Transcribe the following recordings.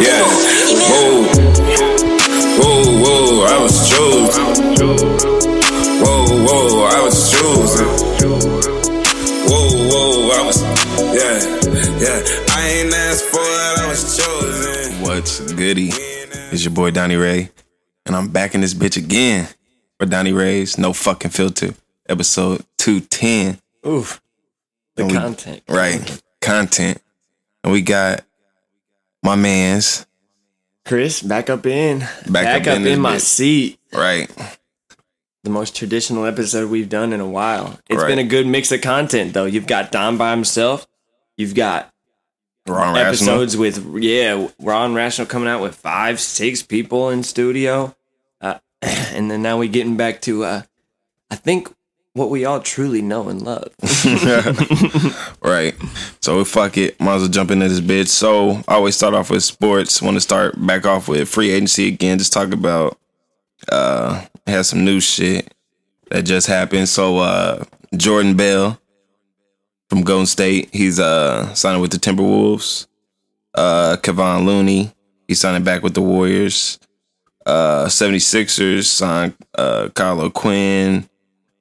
Yeah. Whoa. Whoa, whoa, I was chosen. Whoa, whoa, I was chosen. Whoa, whoa, I was, yeah, yeah. I ain't asked for it, I was chosen. What's goody? It's your boy Donnie Rey, and I'm back in this bitch again for Donnie Rey's No Fucking Filter, episode 210. Oof. The we- content. Right, content. And we got my man's, Chris, back up in. Back up in this my bitch. seat. right, The most traditional episode we've done in a while. It's Right. been a good mix of content though. You've got Don by himself. You've got Ron Rational. episodes with yeah, Ron Rational coming out with five, six people in studio. Uh, and then now we getting back to uh I think what we all truly know and love. Right. So fuck it. Might as well jump into this bitch. So I always start off with sports. Want to start back off with free agency again. Just talk about uh has some new shit that just happened. So uh Jordan Bell from Golden State, he's uh signing with the Timberwolves. Uh Kevon Looney, he's signing back with the Warriors. Uh 76ers signed uh Kyle O'Quinn.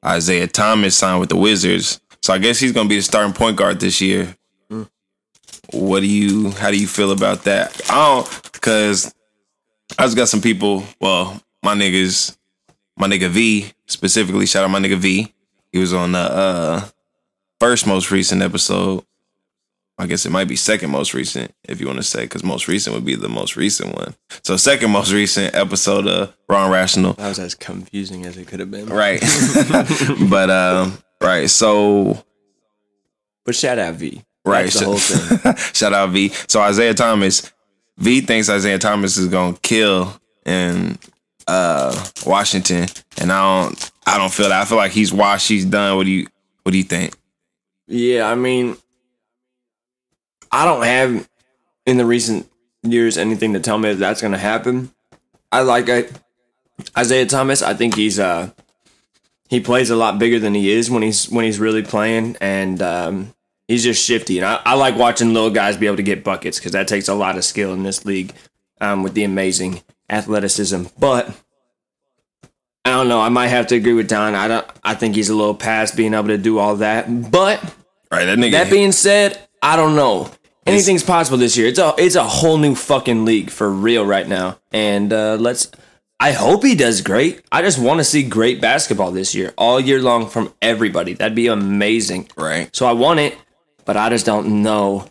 Isaiah Thomas signed with the Wizards. So I guess he's gonna be the starting point guard this year. What do you how do you feel about that? I don't cause I just got some people, well, my niggas, my nigga V, specifically, shout out my nigga V. He was on the uh first most recent episode. I guess it might be second most recent, if you want to say, because most recent would be the most recent one. So second most recent episode of Ron Rational. that was as confusing as it could have been. Right. but um, right. So But shout out V. right. That's the whole thing. Shout out V. So Isaiah Thomas, V thinks Isaiah Thomas is gonna kill in uh Washington, and I don't. I don't feel that. I feel like he's washed. He's done. What do you What do you think? Yeah, I mean, I don't have in the recent years anything to tell me that that's going to happen. I like I, Isaiah Thomas. I think he's uh he plays a lot bigger than he is when he's when he's really playing, and um, he's just shifty. And I, I like watching little guys be able to get buckets because that takes a lot of skill in this league um, with the amazing athleticism. But I don't know. I might have to agree with Don. I don't. I think he's a little past being able to do all that, but. Right. That nigga. That being said, I don't know. Anything's possible this year. It's a it's a whole new fucking league for real right now. And uh, let's. I hope he does great. I just want to see great basketball this year, all year long from everybody. That'd be amazing. right. So I want it, but I just don't know.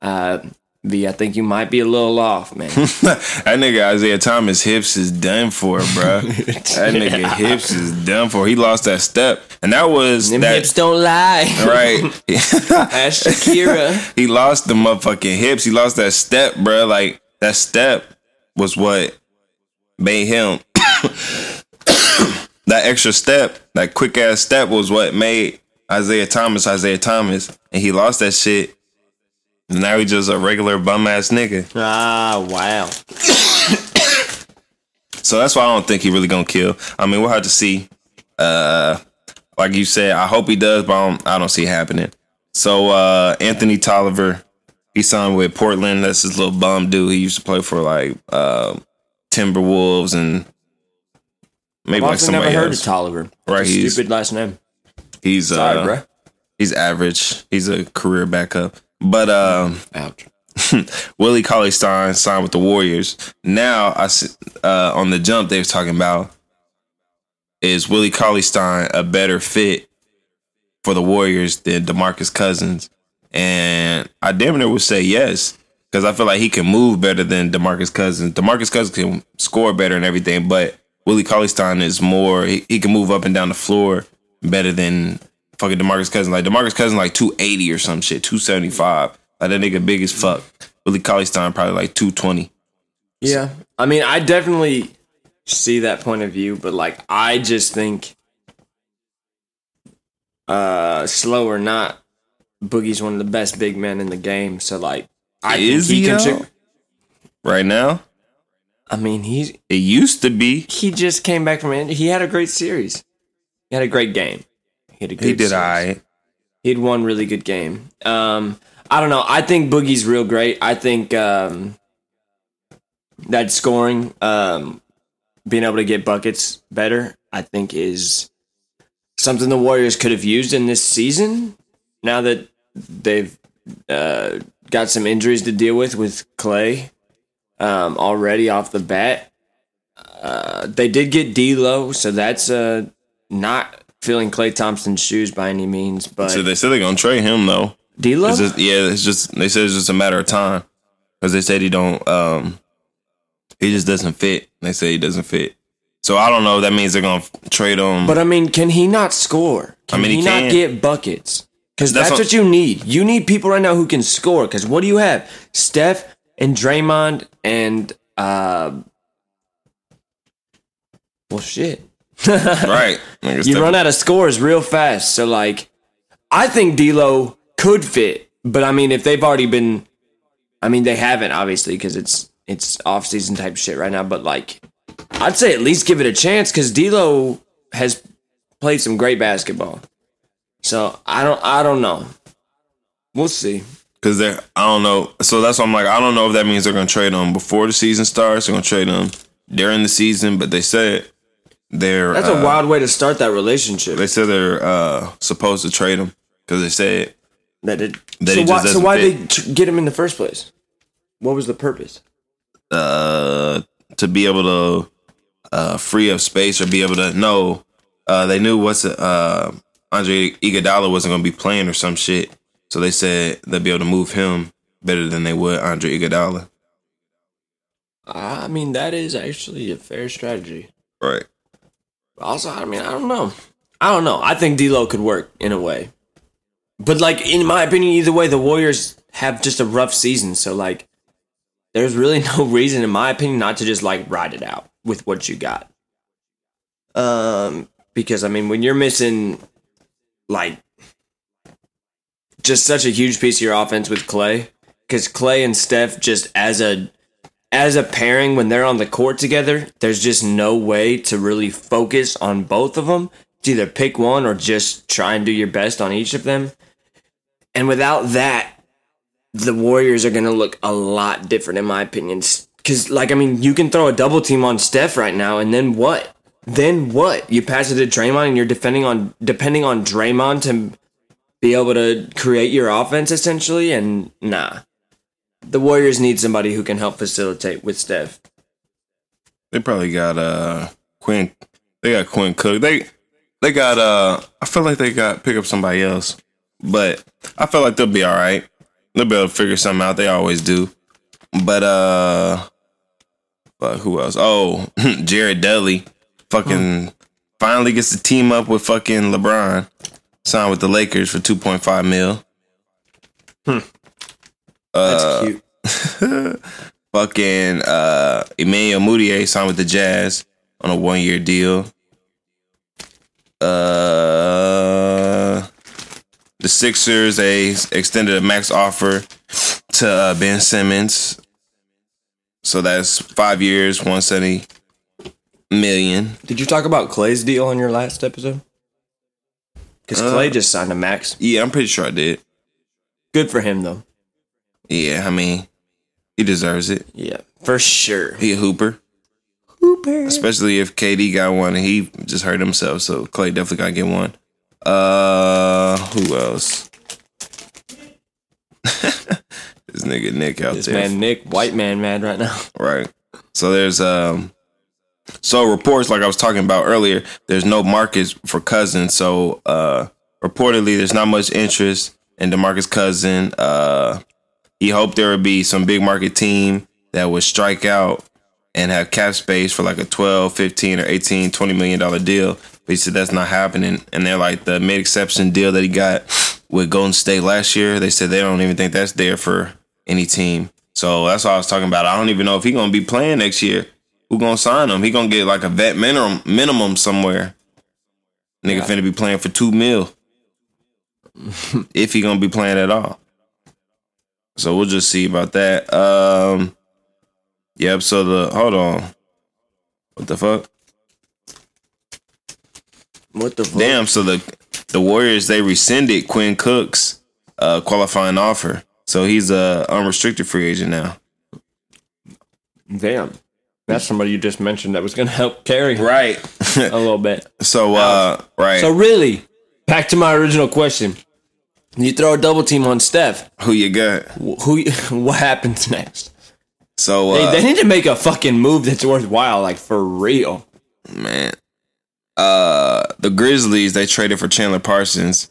Uh, V, I think you might be a little off, man. That nigga Isaiah Thomas hips is done for, bro. that nigga hips is done for. He lost that step, and that was Them that. hips don't lie. Right. Ask Shakira. he lost the motherfucking hips. He lost that step, bro. Like that step was what made him. that extra step, that quick ass step, was what made Isaiah Thomas Isaiah Thomas, and he lost that shit. And now he just a regular bum ass nigga. ah, wow. So that's why I don't think he really gonna kill. I mean, we'll have to see. Uh, like you said, I hope he does, but I don't, I don't see it happening. So uh, Anthony Tolliver, he signed with Portland. That's his little bum dude. He used to play for like uh, Timberwolves and maybe I've like also somebody never heard else. of Tolliver. Right, It's a he's- stupid last name. He's Sorry, uh, bro. he's average. He's a career backup. But um, Ouch. Willie Cauley Stein signed with the Warriors. Now I uh, on the jump they was talking about is Willie Cauley Stein a better fit for the Warriors than DeMarcus Cousins? And I damn near would say yes because I feel like he can move better than DeMarcus Cousins. DeMarcus Cousins can score better and everything, but Willie Cauley Stein is more. He, he can move up and down the floor better than fucking DeMarcus Cousins. Like DeMarcus Cousins, like two eighty or some shit, two seventy five. Like that nigga big as fuck. Willie Cauley Stein probably like two twenty. Yeah. I mean, I definitely see that point of view, but like, I just think, uh, slow or not, Boogie's one of the best big men in the game. So, like, I Is think he he, can. Right now, I mean, he's it used to be. he just came back from. He had a great series. He had a great game. He had a good He did series. I. He had one really good game. Um, I don't know. I think Boogie's real great. I think um, that scoring, um, being able to get buckets better, I think is something the Warriors could have used in this season. Now that they've uh, got some injuries to deal with with Klay um, already off the bat. Uh, they did get D'Lo, so that's uh, not filling Klay Thompson's shoes by any means. But So they said they're gonna trade him though. D'Lo, It's just, yeah, it's just they said it's just a matter of time because they said he don't. um He just doesn't fit. They say he doesn't fit. So I don't know. That means they're gonna trade him. but I mean, can he not score? Can I mean, he, he not get buckets? Because That's that's, what- what you need. You need people right now who can score. Because what do you have? Steph and Draymond and uh, well, shit. right. You run out of scores real fast. So like, I think D'Lo could fit, but I mean, if they've already been, I mean, they haven't obviously because it's it's off season type shit right now. But like, I'd say at least give it a chance because D'Lo has played some great basketball. So I don't I don't know. We'll see. Because they're, I don't know. So that's why I'm like, I don't know if that means they're going to trade them before the season starts. They're going to trade them during the season, but they said they're. That's uh, a wild way to start that relationship. They said they're uh, supposed to trade him because they said That it. That so why so why they tr- get him in the first place? What was the purpose? uh, to be able to uh, free up space or be able to know. Uh, they knew what's uh, Andre Iguodala wasn't going to be playing or some shit, so they said they'd be able to move him better than they would Andre Iguodala. I mean, that is actually a fair strategy. Right. Also, I mean, I don't know. I don't know. I think D'Lo could work in a way, but like in my opinion, either way, the Warriors have just a rough season. So like, there's really no reason, in my opinion, not to just like ride it out with what you got. Um, because I mean, when you're missing like just such a huge piece of your offense with Klay, because Klay and Steph just as a as a pairing when they're on the court together, there's just no way to really focus on both of them. It's either pick one or just try and do your best on each of them. And without that, the Warriors are going to look a lot different, in my opinion. Because, like, I mean, you can throw a double team on Steph right now, and then what? Then what? You pass it to Draymond, and you're defending on depending on Draymond to be able to create your offense, essentially. And nah, the Warriors need somebody who can help facilitate with Steph. They probably got uh Quinn. They got Quinn Cook. They they got uh. I feel like they got pick up somebody else, but I feel like they'll be all right. They'll be able to figure something out. They always do. But uh, but who else? Oh, Jared Dudley, fucking finally gets to team up with fucking LeBron. Signed with the Lakers for two point five mil. That's cute. Fucking uh, Emmanuel Mudiay signed with the Jazz on a one year deal. Uh, the Sixers they extended a max offer to uh, Ben Simmons, so that's five years, one seventy million. Did you talk about Klay's deal on your last episode? Because Klay just signed a max. Yeah, I'm pretty sure I did. Good for him, though. Yeah, I mean, he deserves it. Yeah, for sure. He a hooper. Hooper. Especially if KD got one and he just hurt himself. So Klay definitely gotta get one. Uh who else? this nigga Nick out This there. man Nick, white man, mad right now. Right. So there's um so reports like I was talking about earlier, there's no markets for Cousins. So uh reportedly there's not much interest in DeMarcus Cousin. Uh he hoped there would be some big market team that would strike out and have cap space for like a 12, 15 or 18, 20 million dollar deal. But he said that's not happening. And they're like the mid exception deal that he got with Golden State last year. They said they don't even think that's there for any team. So that's what I was talking about. I don't even know if he gonna be playing next year. Who gonna sign him? He gonna get like a vet minimum minimum somewhere. Nigga Yeah. finna be playing for two mil. if he gonna be playing at all. So we'll just see about that. Um Yep, so the hold on. What the fuck? What the fuck? Damn, so the the Warriors they rescinded Quinn Cook's uh qualifying offer. So he's a unrestricted free agent now. Damn. That's somebody you just mentioned that was going to help carry Right. a little bit. so uh right. So really, back to my original question. You throw a double team on Steph. who you got? wh- Who? What happens next? So They, uh they need to make a fucking move that's worthwhile, like for real. man. Uh the Grizzlies they traded for Chandler Parsons.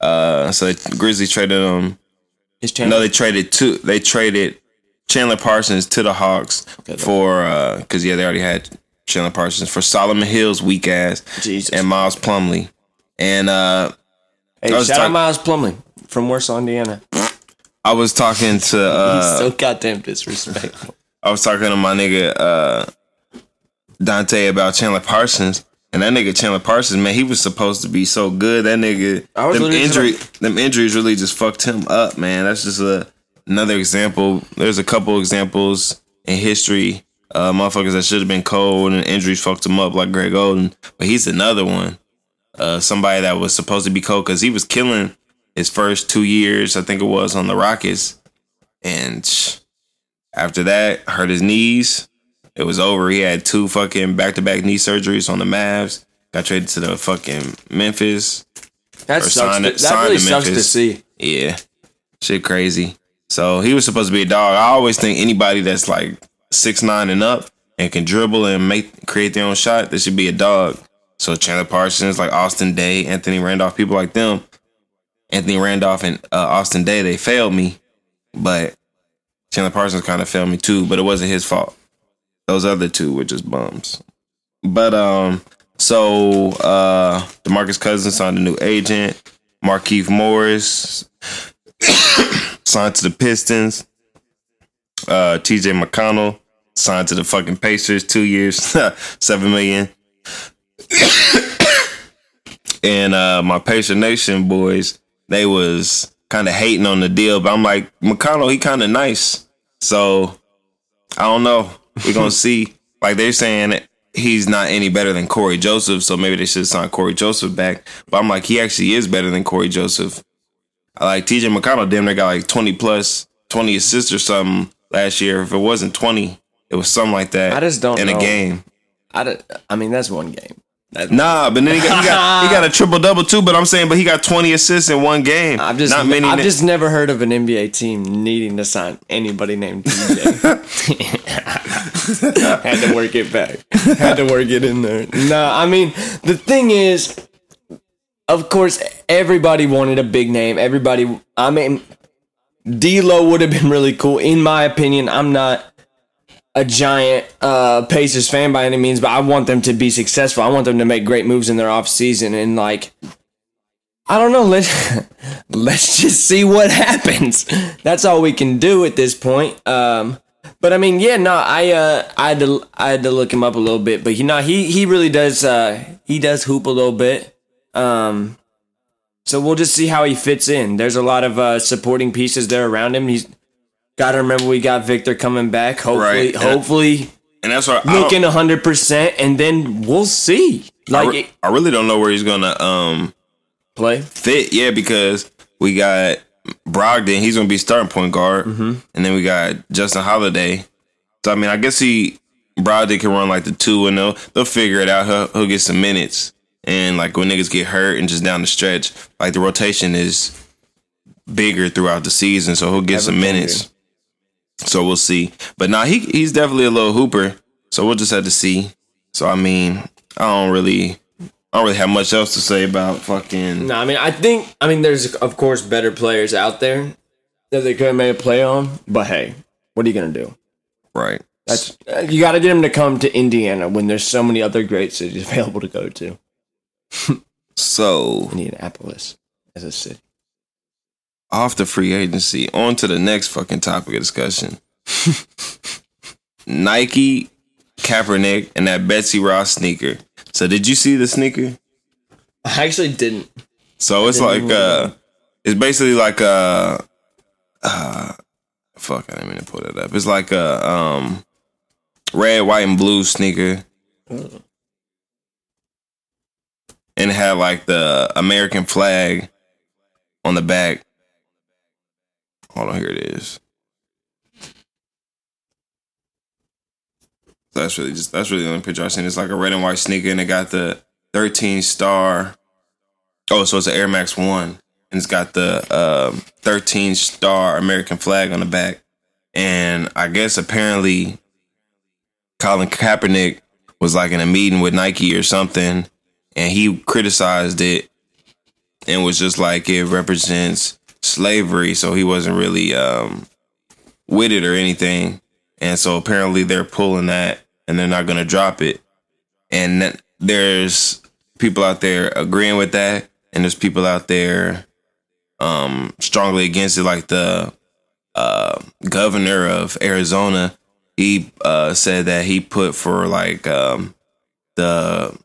Uh so the Grizzlies traded him His No, they traded two. They traded Chandler Parsons to the Hawks for uh because yeah, they already had Chandler Parsons for Solomon Hill's weak ass Jesus. and Miles Plumlee. And uh hey, shout out talk- Miles Plumlee from Warsaw, Indiana. I was talking to He's uh so goddamn disrespectful. I was talking to my nigga uh Dante about Chandler Parsons. And that nigga Chandler Parsons, man, he was supposed to be so good. That nigga, them injury, them injuries really just fucked him up, man. That's just a another example. There's a couple examples in history, uh, motherfuckers that should have been cold and injuries fucked him up, like Greg Oden. But he's another one. Uh, somebody that was supposed to be cold because he was killing his first two years, I think it was, on the Rockets, and after that, hurt his knees. It was over. He had two fucking back to back knee surgeries on the Mavs. Got traded to the fucking Memphis. That sucks. signed to- that signed really sucks to see. Yeah. Shit crazy. So he was supposed to be a dog. I always think anybody that's like six nine and up and can dribble and make create their own shot, they should be a dog. So Chandler Parsons, like Austin Daye, Anthony Randolph, people like them. Anthony Randolph and uh, Austin Daye, they failed me, but Chandler Parsons kind of failed me too. But it wasn't his fault. Those other two were just bums. But um, so uh, Demarcus Cousins signed a new agent. Markieff Morris signed to the Pistons. Uh, T.J. McConnell signed to the fucking Pacers, two years, seven million. And uh, my Pacer Nation boys, they was kind of hating on the deal, but I'm like McConnell, he kind of nice, so I don't know. We're gonna see. Like they're saying he's not any better than Cory Joseph, so maybe they should sign Cory Joseph back. But I'm like, he actually is better than Cory Joseph. I like TJ McConnell, damn near got like 20 plus, 20 assists or something last year. If it wasn't 20, it was something like that. I just don't in know. a game. I, I mean, that's one game. That, Nah, but then he got, he got he got a triple double too. But I'm saying, but he got 20 assists in one game. I've just not many. I've ni- just never heard of an NBA team needing to sign anybody named DJ. Had to work it back. Had to work it in there. No, I mean the thing is, of course, everybody wanted a big name. Everybody, I mean, D'Lo would have been really cool. In my opinion, I'm not a giant uh, Pacers fan by any means, but I want them to be successful. I want them to make great moves in their off season and like I don't know. Let's let's just see what happens. That's all we can do at this point. Um, but I mean, yeah, no, I uh, I had to I had to look him up a little bit, but you know, he he really does uh, he does hoop a little bit. Um, so we'll just see how he fits in. There's a lot of uh, supporting pieces there around him. He's got to remember we got Victor coming back. Hopefully, Right. hopefully and that's I don't- looking hundred percent, and then we'll see. I, Like re- it- I really don't know where he's gonna um play. fit. Yeah, because we got Brogdon. He's gonna be starting point guard, Mm-hmm. and then we got Justin Holiday. So I mean, I guess he Brogdon can run like the two, and they'll they'll figure it out. He'll, he'll get some minutes, and like when niggas get hurt and just down the stretch, like the rotation is bigger throughout the season, so he'll get some Ever minutes. So we'll see. But now he he's definitely a little hooper. So we'll just have to see. So I mean, I don't really I don't really have much else to say about fucking No, I mean, I think, I mean, there's of course better players out there that they could have made a play on, but hey, what are you gonna do? right. That's uh, you got to get them to come to Indiana when there's so many other great cities available to go to. So Indianapolis as a city. Off the free agency, on to the next fucking topic of discussion. Nike, Kaepernick, and that Betsy Ross sneaker. So did you see the sneaker? I actually didn't. So it's didn't like uh it's basically like a uh fuck, I didn't mean to pull that up. It's like a um red, white, and blue sneaker. And it had like the American flag on the back. Hold on, here it is. that's really just that's really the only picture I've seen. It's like a red and white sneaker, and it got the 13 star. Oh, so it's an Air Max One, and it's got the um, 13 star American flag on the back. And I guess apparently, Colin Kaepernick was like in a meeting with Nike or something, and he criticized it, and was just like it represents slavery, so he wasn't really um, with it or anything. And so apparently they're pulling that and they're not going to drop it. And there's people out there agreeing with that. And there's people out there um, strongly against it, like the uh, governor of Arizona. He uh, said that he put for like um, the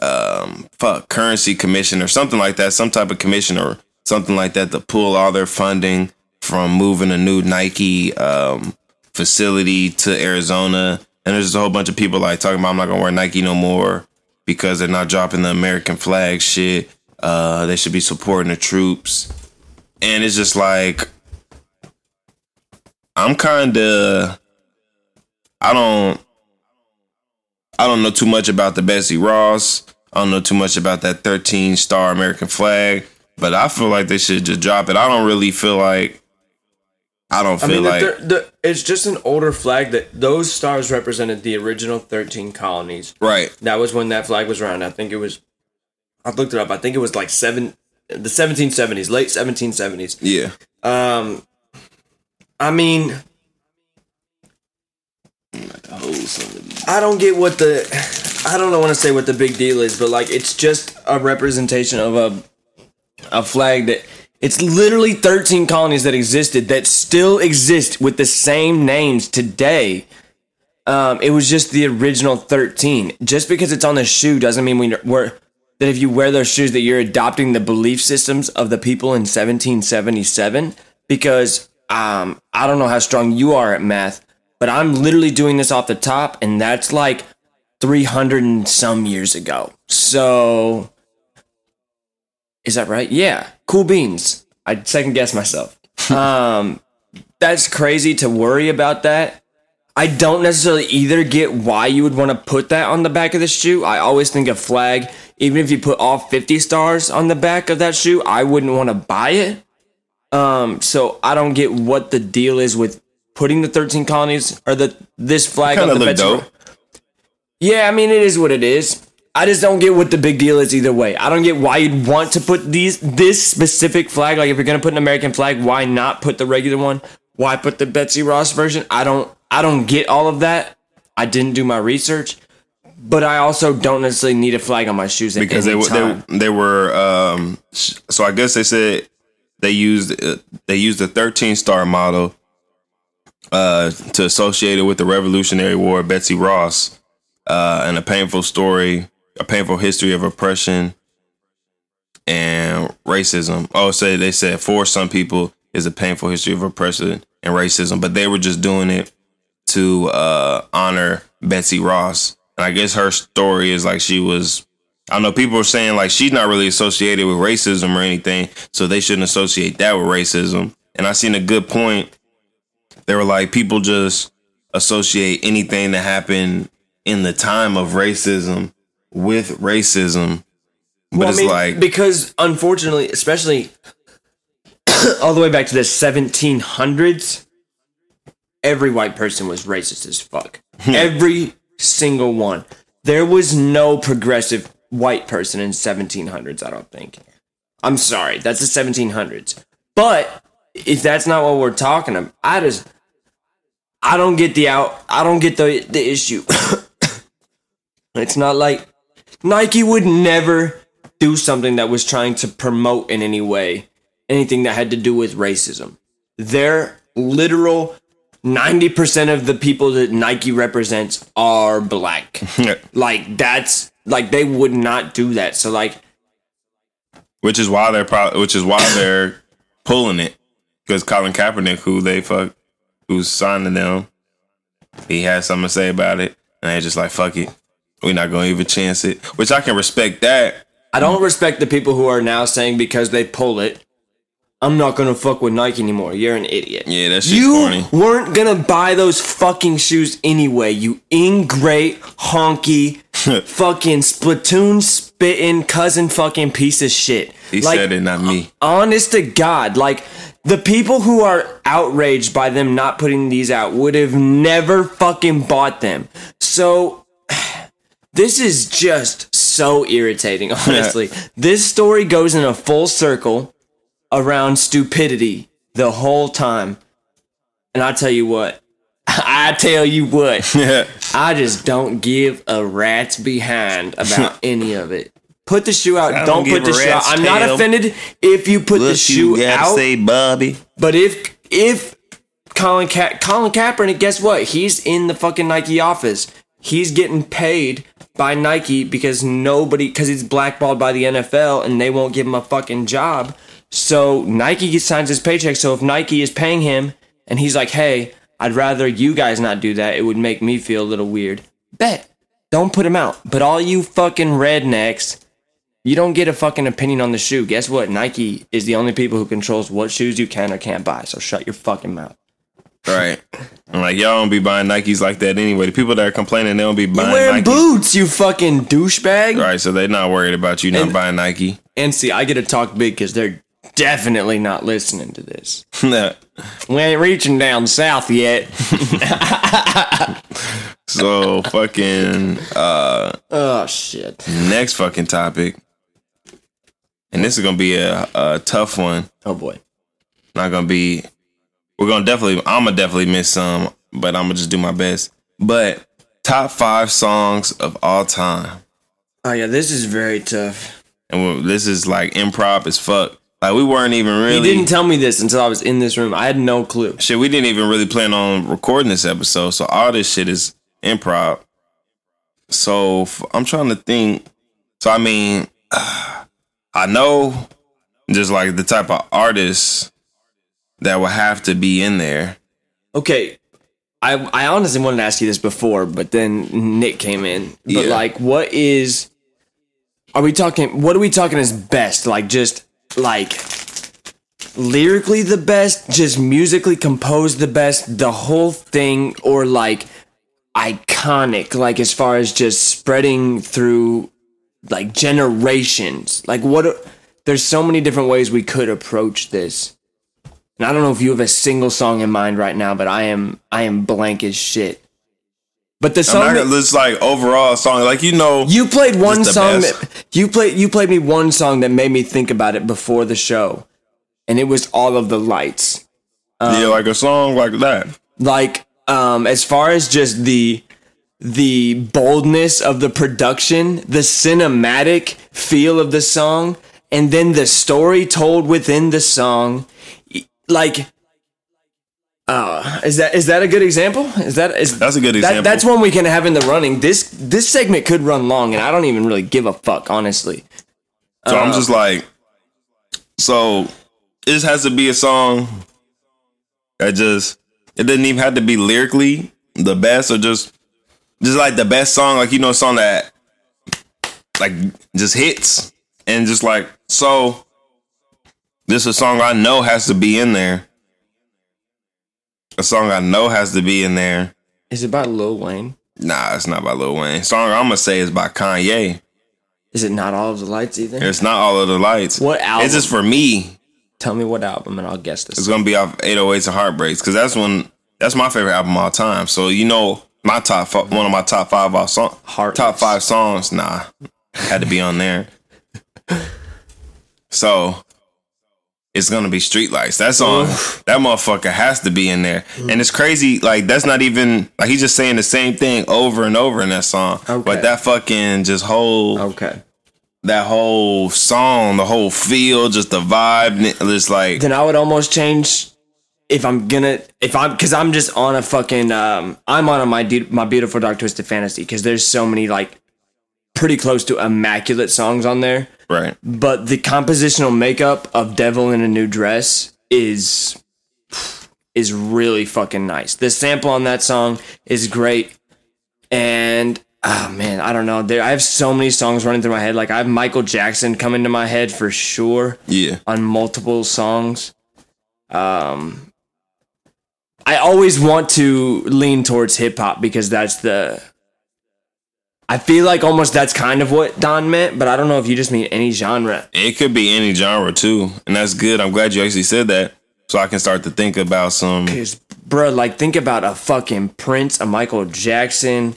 um, fuck currency commission or something like that, some type of commission or something like that to pull all their funding from moving a new Nike um, facility to Arizona. And there's just a whole bunch of people like talking about I'm not gonna wear Nike no more because they're not dropping the American flag shit. Uh, they should be supporting the troops. And it's just like I'm kind of I don't I don't know too much about the Betsy Ross. I don't know too much about that 13 star American flag, but I feel like they should just drop it. I don't really feel like I don't I feel mean, like thir- the, it's just an older flag that those stars represented the original 13 colonies. right. That was when that flag was around. I think it was, I looked it up. I think it was like seven, the 1770s, late 1770s. Yeah. Um, I mean, I don't get what the, I don't know want to say what the big deal is, but like it's just a representation of a, a flag that it's literally 13 colonies that existed that still exist with the same names today. Um, it was just the original 13. Just because it's on the shoe doesn't mean we we're, that if you wear those shoes that you're adopting the belief systems of the people in 1777 because um, I don't know how strong you are at math, but I'm literally doing this off the top and that's like 300 and some years ago. So is that right? Yeah. Cool beans. I second guess myself. um, that's crazy to worry about that. I don't necessarily either get why you would want to put that on the back of the shoe. I always think a flag, even if you put all 50 stars on the back of that shoe, I wouldn't want to buy it. Um, so I don't get what the deal is with putting the 13 colonies or the this flag on the of look Betsy- dope. yeah, I mean it is what it is. I just don't get what the big deal is either way. I don't get why you'd want to put these this specific flag. Like if you're gonna put an American flag, why not put the regular one? Why put the Betsy Ross version? I don't I don't get all of that. I didn't do my research, but I also don't necessarily need a flag on my shoes because they were they, they were um so I guess they said they used uh, they used the 13 star model uh to associate it with the Revolutionary War Betsy Ross uh and a painful story a painful history of oppression and racism. Oh, say they said for some people is a painful history of oppression and racism, but they were just doing it to uh honor Betsy Ross. And I guess her story is like she was I know, people are saying like she's not really associated with racism or anything, so they shouldn't associate that with racism. And I seen a good point. They were like people just associate anything that happened in the time of racism with racism. But Well, I it's mean, like because unfortunately, especially all the way back to the 1700s, every white person was racist as fuck. Hmm. every single one. There was no progressive white person in 1700s. I don't think. I'm sorry, that's the 1700s. But if that's not what we're talking about, I just I don't get the out. I don't get the the issue. it's not like Nike would never do something that was trying to promote in any way anything that had to do with racism. Their literal 90% of the people that Nike represents are black. like that's like they would not do that. So like which is why they're probably which is why they're pulling it because Colin Kaepernick, who they fuck, who's signing them, he has something to say about it, and they're just like fuck it, we're not gonna even chance it. Which I can respect that. I don't respect the people who are now saying because they pull it I'm not gonna fuck with Nike anymore. You're an idiot. Yeah, that's You corny. weren't gonna buy those fucking shoes anyway. You ingrate, honky, fucking splatoon spitting cousin fucking piece of shit. He Like, said it, not me. honest to God, like the people who are outraged by them not putting these out would have never fucking bought them. So this is just so irritating, honestly. this story goes in a full circle around stupidity the whole time. And I tell you what, I tell you what, I just don't give a rat's behind about any of it. Put the shoe out. Don't, don't put the shoe out. I'm not offended if you put the shoe out. Say Bobby. But if if Colin Ka- Colin Kaepernick, guess what? He's in the fucking Nike office. He's getting paid by Nike because nobody because he's blackballed by the NFL and they won't give him a fucking job. So Nike signs his paycheck. So if Nike is paying him and he's like, "Hey, I'd rather you guys not do that. It would make me feel a little weird." Bet. Don't put him out. But all you fucking rednecks you don't get a fucking opinion on the shoe. Guess what? Nike is the only people who controls what shoes you can or can't buy. So shut your fucking mouth. Right. I'm like, y'all don't be buying Nikes like that anyway. The people that are complaining, they don't be You're wearing Nikes. boots, you fucking douchebag. Right, so they're not worried about you not And- buying Nike. And see, I get to talk big because they're definitely not listening to this. No. We ain't reaching down south yet. so fucking uh oh shit. next fucking topic. And this is gonna be a, a tough one. Oh boy. Not gonna be we're gonna definitely I'm gonna definitely miss some, but I'm gonna just do my best. But top five songs of all time. Oh yeah, this is very tough. And this is like improv as fuck. Like we weren't even He really didn't tell me this until I was in this room. I had no clue. shit, we didn't even really plan on recording this episode. So all this shit is improv. So f- I'm trying to think. So I mean, I know just like the type of artists that will have to be in there. Okay. I I honestly wanted to ask you this before, but then Nick came in. But Yeah. like what is are we talking what are we talking as best? Like just like lyrically the best, just musically composed the best, the whole thing or like iconic like as far as just spreading through like generations. Like what are, there's so many different ways we could approach this. And I don't know if you have a single song in mind right now, but I am I am blank as shit. But the song that- gonna like overall song, like you know, you played one song best. that you played you played me one song that made me think about it before the show. And it was all of the lights. yeah, like a song like that. Like um as far as just the the boldness of the production, the cinematic feel of the song, and then the story told within the song, like, uh, is that is that a good example? Is that is That's a good that- example. that's one we can have in the running. This this segment could run long, and I don't even really give a fuck, honestly. So Uh, I'm just like, so this has to be a song that just it doesn't even have to be lyrically the best or just just like the best song, like you know, a song that like just hits and just like so. This is a song I know has to be in there. A song I know has to be in there. Is it by Lil Wayne? Nah, it's not by Lil Wayne. Song I'm gonna say is by Kanye. Is it not all of the lights either? It's not all of the lights. What album? It's just for me. Tell me what album, and I'll guess this. It's gonna be off 808s and Heartbreaks because that's when that's my favorite album of all time. So you know my top fi- one of my top five all song Heartless. top five songs. Nah, had to be on there. So it's gonna be Streetlights. That song, that motherfucker has to be in there. And it's crazy. Like that's not even like he's just saying the same thing over and over in that song. Okay. But that fucking just whole Okay. that whole song, the whole feel, just the vibe, it's like then I would almost change if I'm gonna if I'm because I'm just on a fucking um I'm on a my Du- my beautiful dark twisted fantasy because there's so many like pretty close to immaculate songs on there, right. but the compositional makeup of Devil in a New Dress is is really fucking nice. The sample on that song is great, and oh man, I don't know. There, I have so many songs running through my head. Like I have Michael Jackson coming to my head for sure Yeah. on multiple songs. Um, I always want to lean towards hip hop because that's the. I feel like almost that's kind of what Don meant, but I don't know if you just mean any genre. It could be any genre too, and that's good. I'm glad you actually said that, so I can start to think about some. Cause, bro, like think about a fucking Prince, a Michael Jackson.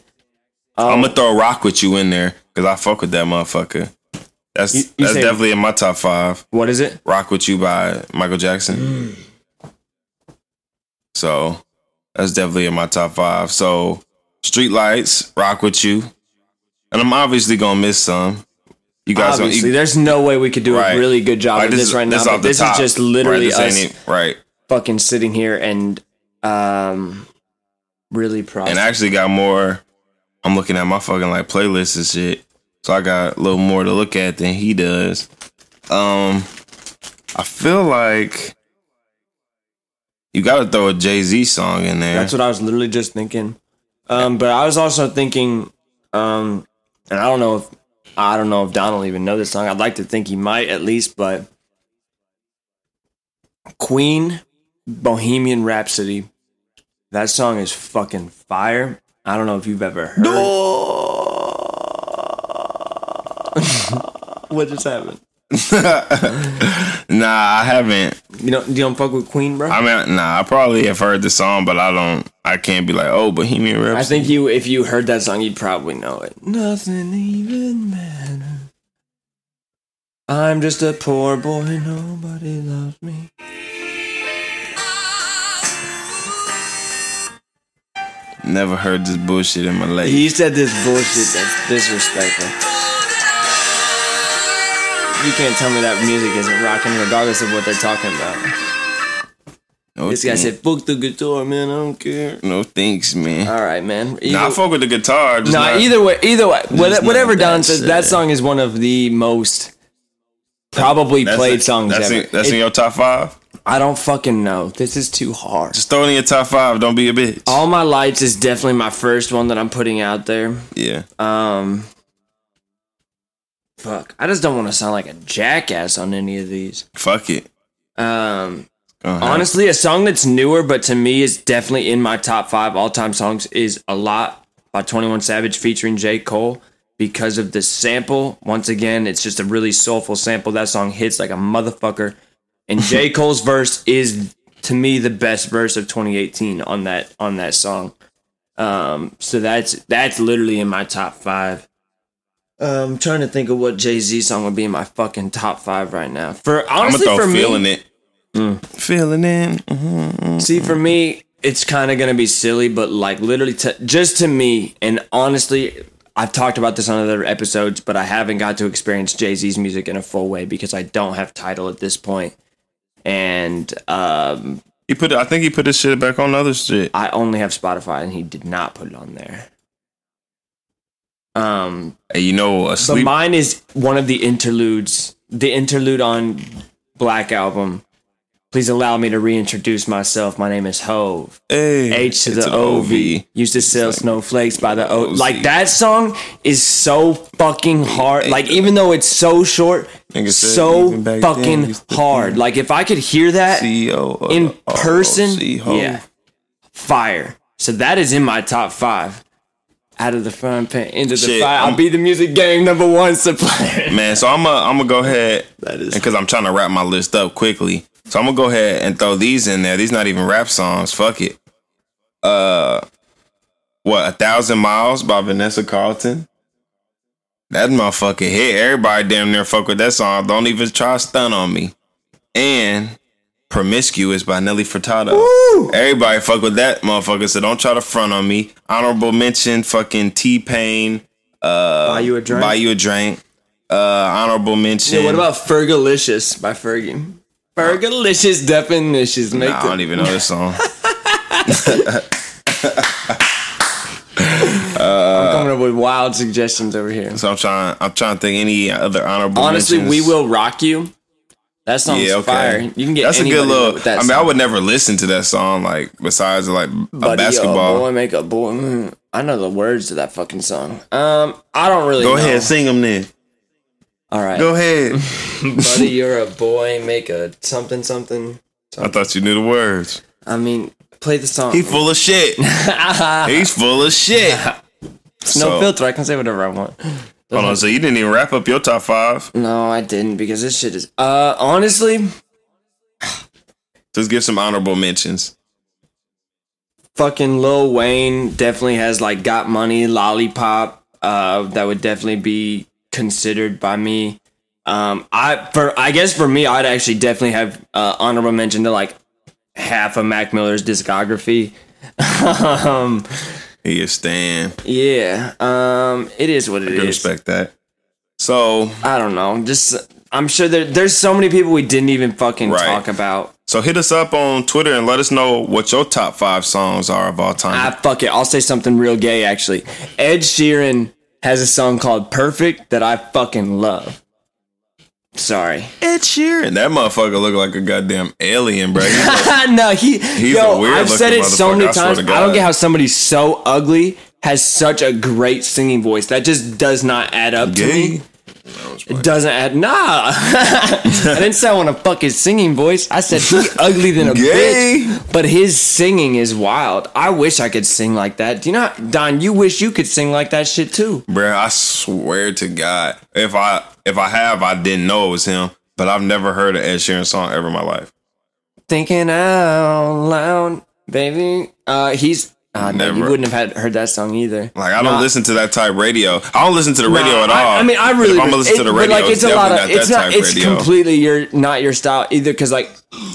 I'm gonna um, throw rock with you in there because I fuck with that motherfucker. That's You- you that's say- definitely in my top five. What is it? Rock with you by Michael Jackson. So that's definitely in my top five. So Streetlights, Rock with you, and I'm obviously gonna miss some. You guys, Obviously, you, there's no way we could do Right. a really good job like, of this, is- right now. this But this top, is just literally right, this us it, right. fucking sitting here and um really proud. and I actually got more. I'm looking at my fucking like playlist and shit, so I got a little more to look at than he does. Um, I feel like you got to throw a Jay Z song in there. That's what I was literally just thinking. Um, but I was also thinking, um, and I don't know if I don't know if Don will even know this song. I'd like to think he might at least, but Queen, Bohemian Rhapsody. That song is fucking fire. I don't know if you've ever heard. what just happened? nah, I haven't. You don't you don't fuck with Queen, bro? I mean, nah, I probably have heard the song, but I don't. I can't be like, oh, Bohemian Rhapsody. I think you, if you heard that song, you'd probably know it. Nothing even matters. I'm just a poor boy, nobody loves me. never heard this bullshit in my life. He said this bullshit that's disrespectful. You can't tell me that music isn't rocking, regardless of what they're talking about. No This guy said, "Fuck the guitar, man. I don't care." no thanks, man. All right, man. Either, nah, I fuck with the guitar. just nah, not- either way, either way, whatever that Don says, that song is one of the most probably that's played it. songs That's, ever. in, that's It- in your top five. I don't fucking know. This is too hard. Just throw it in your top five. Don't be a bitch. All My Lights is definitely my first one that I'm putting out there. yeah. Um, fuck, I just don't want to sound like a jackass on any of these. Fuck it. Um, honestly, a song that's newer, but to me is definitely in my top five all time songs is "A Lot" by Twenty One Savage featuring J Cole. Because of the sample, once again, it's just a really soulful sample. That song hits like a motherfucker, and J Cole's verse is to me the best verse of 2018 on that on that song. Um, so that's that's literally in my top five. Um, I'm trying to think of what Jay Z song would be in my fucking top five right now. For I'm honestly, for throw me, feeling it. Feeling it. Mhm. See, for me, it's kind of gonna be silly, but like literally, to, just to me, and honestly, I've talked about this on other episodes, but I haven't got to experience Jay Z's music in a full way because I don't have Tidal at this point. point, and um, He put. I think he put his shit back on other shit. I only have Spotify, and he did not put it on there. Um, you know, a but mine is one of the interludes, the interlude on Black Album. Please allow me to reintroduce myself. My name is Hove. hey, H to the OV. Used to sell snowflakes by the O. Like that song is so fucking hard. Like even though it's so short, so fucking hard. Like if I could hear that CEO in person, yeah, fire. So that is in my top five. Out of the frying pan into the Shit, fire. I'll I'm- be the music gang number one supplier. Man, so I'm gonna I'm gonna go ahead because I'm trying to wrap my list up quickly. So I'm gonna go ahead and throw these in there. These not even rap songs. Fuck it. Uh, what a thousand miles by Vanessa Carlton. That motherfucker hit. Everybody damn near fuck with that song. Don't even try to stun on me. And Promiscuous by Nelly Furtado. Everybody fuck with that motherfucker. So don't try to front on me. Honorable mention, fucking T Pain. Uh, Buy you a drink? Buy you a drink. Uh, honorable mention. Yeah, what about Fergalicious by Fergie? Fergalicious definitions. Make Nah, I don't even know this song. I'm coming up with wild suggestions over here. so I'm trying. I'm trying to think any other honorable. Honestly, mentions. we will rock you. That song's Yeah, okay. fire. You can get That's a good little. with that. I mean, I would never listen to that song like besides like a Buddy, basketball. boy, make a boy. mm. I know the words to that fucking song. Um, I don't really. Go know. ahead, sing them then. All right, Go ahead. buddy, you're a boy. Make a something something. I thought you knew the words. I mean, play the song. He full of shit. He's full of shit. no So- filter. I can say whatever I want. Hold on, so you didn't even wrap up your top five. No, I didn't because this shit is. Uh, honestly, Just give some honorable mentions. fucking Lil Wayne definitely has like got money, lollipop. Uh, that would definitely be considered by me. Um, I for I guess for me, I'd actually definitely have uh, honorable mention to like half of Mac Miller's discography. um, He is Stan. yeah. Um, it is what it I is. respect that. So, I don't know. Just I'm sure there, there's so many people we didn't even fucking Right. talk about. so hit us up on Twitter and let us know what your top five songs are of all time. Ah, fuck it. I'll say something real gay, actually. Ed Sheeran has a song called Perfect that I fucking love. Sorry. Ed Sheeran. That motherfucker look like a goddamn alien, bro. He's like- no, he. He's yo, a weird I've said looking it so many motherfucker, I swear times. to I don't get how somebody so ugly has such a great singing voice. That just does not add up to Gay? me. It doesn't add. Nah. I didn't say I want to fuck his singing voice. I said he ugly than a Gay? bitch. But his singing is wild. I wish I could sing like that. Do you know, Don? You wish you could sing like that shit too. Bruh, I swear to God, if I if I have, I didn't know it was him. But I've never heard an Ed Sheeran song ever in my life. Thinking out loud, baby. Uh, he's. Uh, no, you wouldn't have had heard that song either. Like I don't Nah. listen to that type radio. I don't listen to the radio Nah, at all. I, I mean, I But really. if I'm gonna listen to the radio, like, it's, it's a lot of. not It's that not. type It's radio. completely your not your style either. Because like,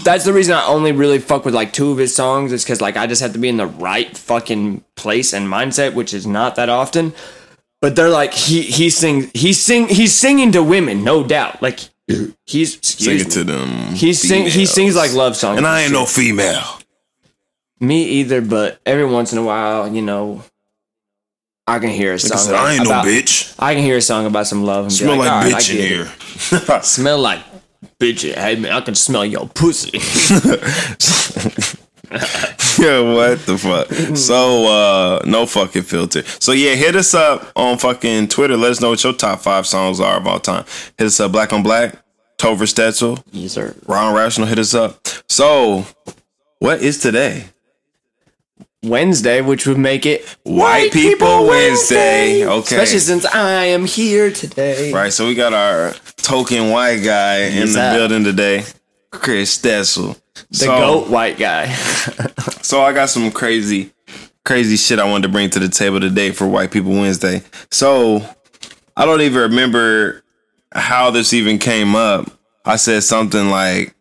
that's the reason I only really fuck with like two of his songs. Is because like I just have to be in the right fucking place and mindset, which is not that often. But they're like he he sings he sing he's singing to women, no doubt. Like he's Sing excuse it me. to them. He sing he sings like love songs. and I ain't shit. no female. me either. But every once in a while, you know, I can hear a I song. said, like, I ain't about- no bitch. I can hear a song about some love and Smell like, "All right, I bitch in here. Smell like bitch. Hey man, I can smell your pussy. yeah, what the fuck? So, uh, no fucking filter. So yeah, hit us up on fucking Twitter. Let us know what your top five songs are of all time. Hit us up, Black on Black, Tover Stetzel, yes, sir. Ron Rational. Hit us up. So, what is today? Wednesday, which would make it White People Wednesday. Okay. Especially since I am here today. Right, so we got our token white guy in the sir. building today, Chris Stetzel. The goat white guy. So I got some crazy, crazy shit I wanted to bring to the table today for White People Wednesday. So I don't even remember how this even came up. I said something like,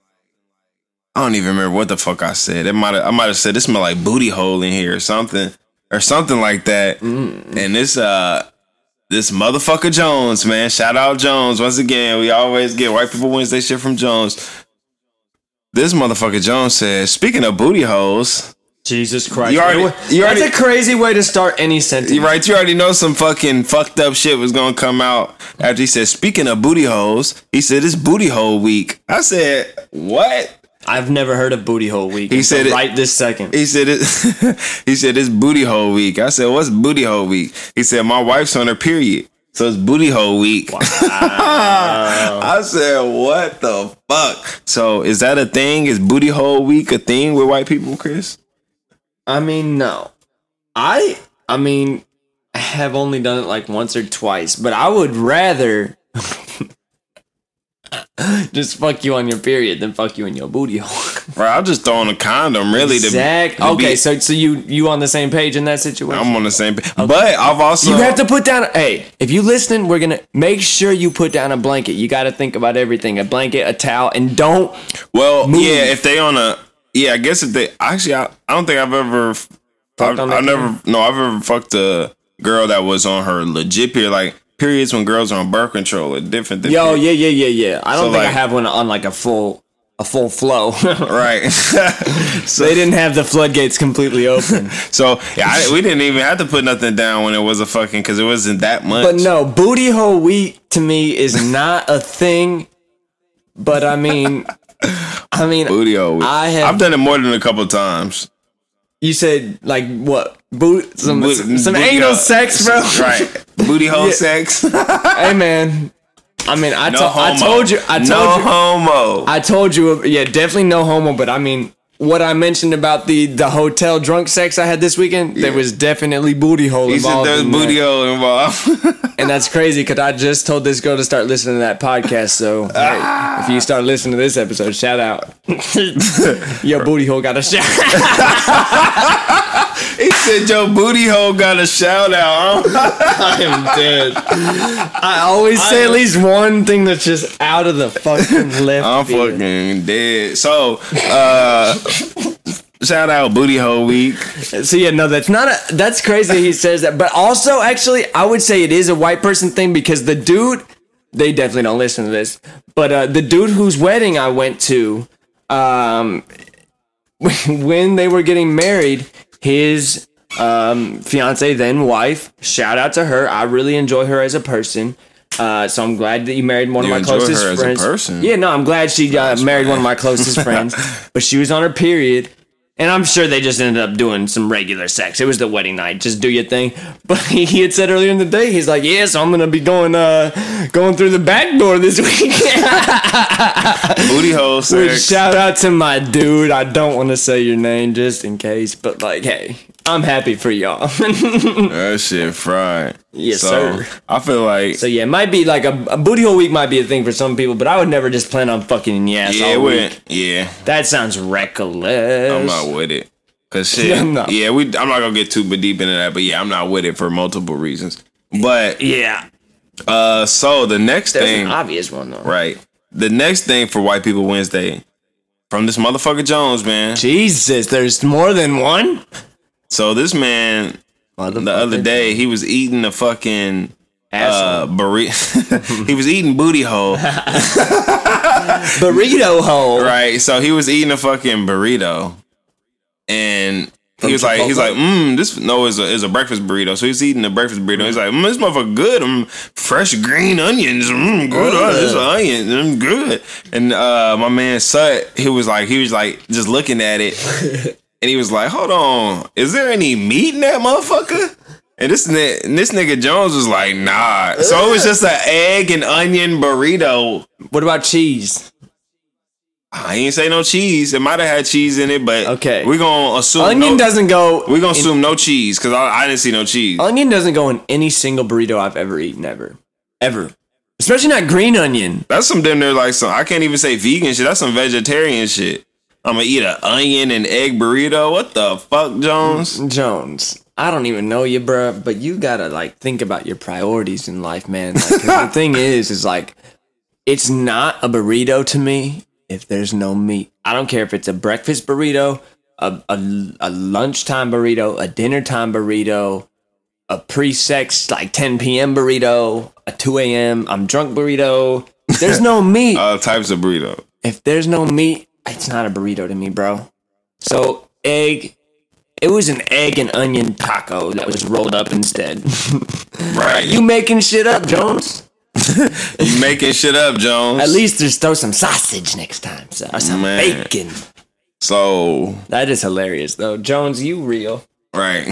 I don't even remember what the fuck I said. It might I might have said this smell like booty hole in here or something or something like that. And this uh this motherfucker Jones, man. Shout out Jones once again. We always get White People Wednesday shit from Jones. This motherfucker Jones says, speaking of booty holes, Jesus Christ. You already- you That's a crazy way to start any sentence. you right, you already know some fucking fucked up shit was gonna come out after he said, speaking of booty holes, he said it's booty hole week. I said, what? I've never heard of booty hole week. He said it- right this second. He said it he said it's booty hole week. I said, what's booty hole week? He said, my wife's on her period. So it's booty hole week. I said, what the fuck? So is that a thing? Is booty hole week a thing with white people, Chris? I mean, no. I I mean, I have only done it like once or twice, but I would rather just fuck you on your period then fuck you in your booty hole. Right, I'll just throw on a condom, really. to- Exact. to Okay, be- so so you you on the same page in that situation? I'm on the same page. But I've also you have to put down. Hey, if you listening, we're gonna make sure you put down a blanket. You got to think about everything: a blanket, a towel, and don't. Well, Move. yeah, if they on a yeah, I guess if they actually, I, I don't think I've ever, I've, on I that never, no, I've ever fucked a girl that was on her legit period. Like periods when girls are on birth control are different than Yo, yeah, yeah, yeah, yeah. I don't So, think I like- have one on like a full a full flow. right. so they didn't have the floodgates completely open. so yeah, I, we didn't even have to put nothing down when it was a fucking because it wasn't that much. But no, booty hole week to me is not a thing. But I mean, I mean, Booty hole. I have- I've done it more than a couple times. You said like what? Boot some Boot- some booty anal hole- sex, bro. Right. Booty hole Yeah. sex. hey man. I mean, I, No to- I told you. I told no you. homo. I told you. Yeah, definitely no homo. But I mean, what I mentioned about the the hotel drunk sex I had this weekend, there was definitely booty hole he said involved. there's in booty that. hole involved. and that's crazy because I just told this girl to start listening to that podcast. So hey, ah. if you start listening to this episode, shout out. Your booty hole got a shout. he said your booty hole got a shout out. I am dead. I always say at least one thing that's just out of the fucking left. I'm field. fucking dead. So, uh, shout out booty hole week. So yeah, no, that's not a. That's crazy. He says that, but also actually, I would say it is a white person thing because the dude, they definitely don't listen to this. But uh, the dude whose wedding I went to, um, when they were getting married, his um fiance then wife. Shout out to her. I really enjoy her as a person. Uh, so I'm glad that you married one You of my closest her as a friends. person? Yeah, no, I'm glad she uh, married one of my closest friends. But she was on her period, and I'm sure they just ended up doing some regular sex. It was the wedding night, just do your thing. But he, he had said earlier in the day, he's like, "Yeah, so I'm gonna be going uh going through the back door this week." Booty hole Which, shout out to my dude. I don't want to say your name just in case, but like, hey, I'm happy for y'all. That shit fried. Yes, so, sir. I feel like so yeah, it might be like a, a booty hole week might be a thing for some people, but I would never just plan on fucking in ass yeah, all week. Yeah, That sounds reckless. I'm not with it. Cause shit. Not. Yeah, we. I'm not gonna get too deep into that, but yeah, I'm not with it for multiple reasons. But Yeah, uh, so the next there's thing, an obvious one though. right? The next thing for White People Wednesday from this motherfucker Jones, man. Jesus, there's more than one. So this man, the other day, he was eating a fucking uh, burrito. he was eating booty hole, burrito hole. right? So he was eating a fucking burrito, and he was like, he's like, mmm, this no is a is a breakfast burrito. So he's eating a breakfast burrito. He's like, mmm, this motherfucker good. Mm, fresh green onions. Mm, good. Uh, this onion. Mm, good. And uh, my man Sut, he was like, he was like just looking at it. And he was like, "Hold on, is there any meat in that motherfucker?" And this and this nigga Jones was like, "Nah." So it was just an egg and onion burrito. What about cheese? I ain't say no cheese. It might have had cheese in it, but Okay. we're gonna assume Onion no, doesn't go. We're gonna in- assume no cheese because I, I didn't see no cheese. onion doesn't go in any single burrito I've ever eaten ever, ever. Especially not green onion. That's some damn near like some. I can't even say vegan shit. That's some vegetarian shit. I'm gonna eat an onion and egg burrito. What the fuck, Jones? Mm, Jones, I don't even know you, bruh, but you gotta like think about your priorities in life, man. Like, the thing is, is like, it's not a burrito to me if there's no meat. I don't care if it's a breakfast burrito, a a, a lunchtime burrito, a dinner time burrito, a pre-sex like 10 p.m. burrito, a 2 a.m. I'm drunk burrito. There's no meat. All types of burrito. if there's no meat, it's not a burrito to me, bro. So egg, it was an egg and onion taco that was rolled up instead. Right. you making shit up, Jones? You making shit up, Jones. At least there's throw some sausage next time, so, or some Man. bacon. So That is hilarious, though. Jones, you real. right.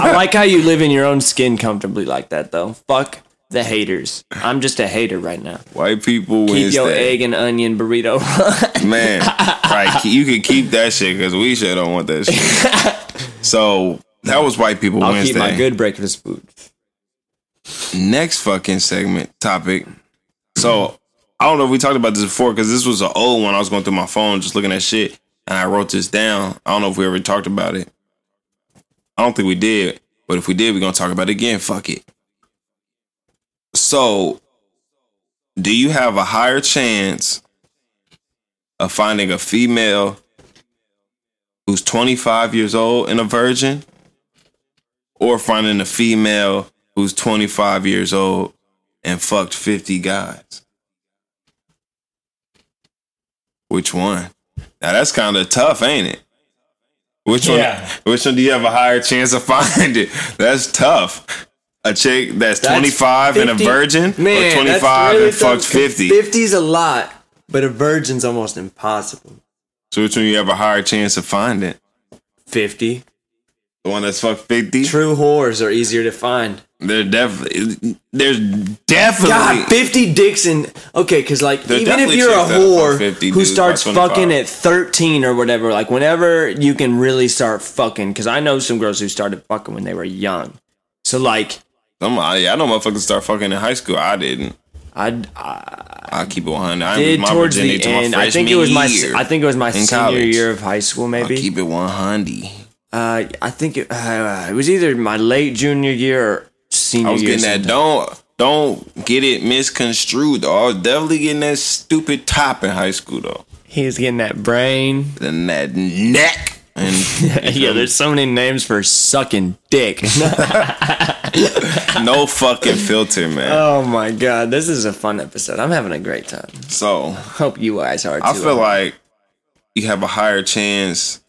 I like how you live in your own skin comfortably like that, though. Fuck the haters. I'm just a hater right now. White people Keep your egg and onion burrito. Man, right. You can keep that shit because we sure don't want that shit. so that was white people I'll Wednesday. keep my good breakfast food. Next fucking segment topic. So I don't know if we talked about this before because this was an old one. I was going through my phone just looking at shit and I wrote this down. I don't know if we ever talked about it. I don't think we did, but if we did, we're gonna talk about it again. Fuck it. So, do you have a higher chance of finding a female who's 25 years old and a virgin, or finding a female who's 25 years old and fucked 50 guys? Which one? Now that's kind of tough, ain't it? Which Yeah. one? Which one do you have a higher chance of finding? That's tough. A chick that's, 25 and a virgin, Man, or 25 and fucked 50. 50's a lot, but a virgin's almost impossible. So which one you have a higher chance of finding? 50. The one that's fucked fifty. True whores are easier to find. They're definitely. There's definitely. God, 50 dicks in. Okay, because, like, even if you're a chicks that fuck whore 50 who starts fucking at 13 or whatever, like, whenever you can really start fucking, because I know some girls who started fucking when they were young. So, like, Some, I, I know motherfuckers start fucking in high school. I didn't. I'd, I I keep it 100. I did my towards the to end. I think it was my. I think it was my senior college. year of high school, I maybe. keep it 100. Uh, I think it, uh, it was either my late junior year or senior I was year. getting that. Don't don't get it misconstrued. Though. I was definitely getting that stupid top in high school though. He was getting that brain. Then that neck and yeah, there's so many names for sucking dick. no fucking filter, man. oh my god, this is a fun episode. I'm having a great time. so Hope you guys are too. I feel like you have a higher chance.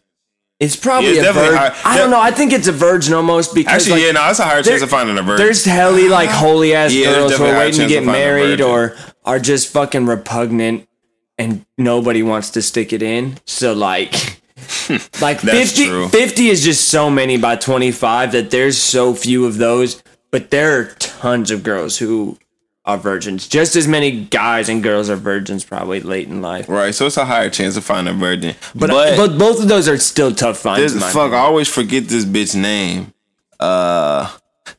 it's probably Yeah, it's a virgin. I don't know. I think it's a virgin almost because Actually, like, yeah, no, it's a higher chance of finding a virgin. There's helly like holy ass Yeah, girls who are waiting to get of finding a married or are just fucking repugnant and nobody wants to stick it in. So like like That's 50, true. 50 is just so many by 25 that there's so few of those, but there are tons of girls who are virgins. Just as many guys and girls are virgins probably late in life. right, so it's a higher chance of finding a virgin. But, But, but, both of those are still tough finds. this, in my fuck, I always forget this bitch name. Uh,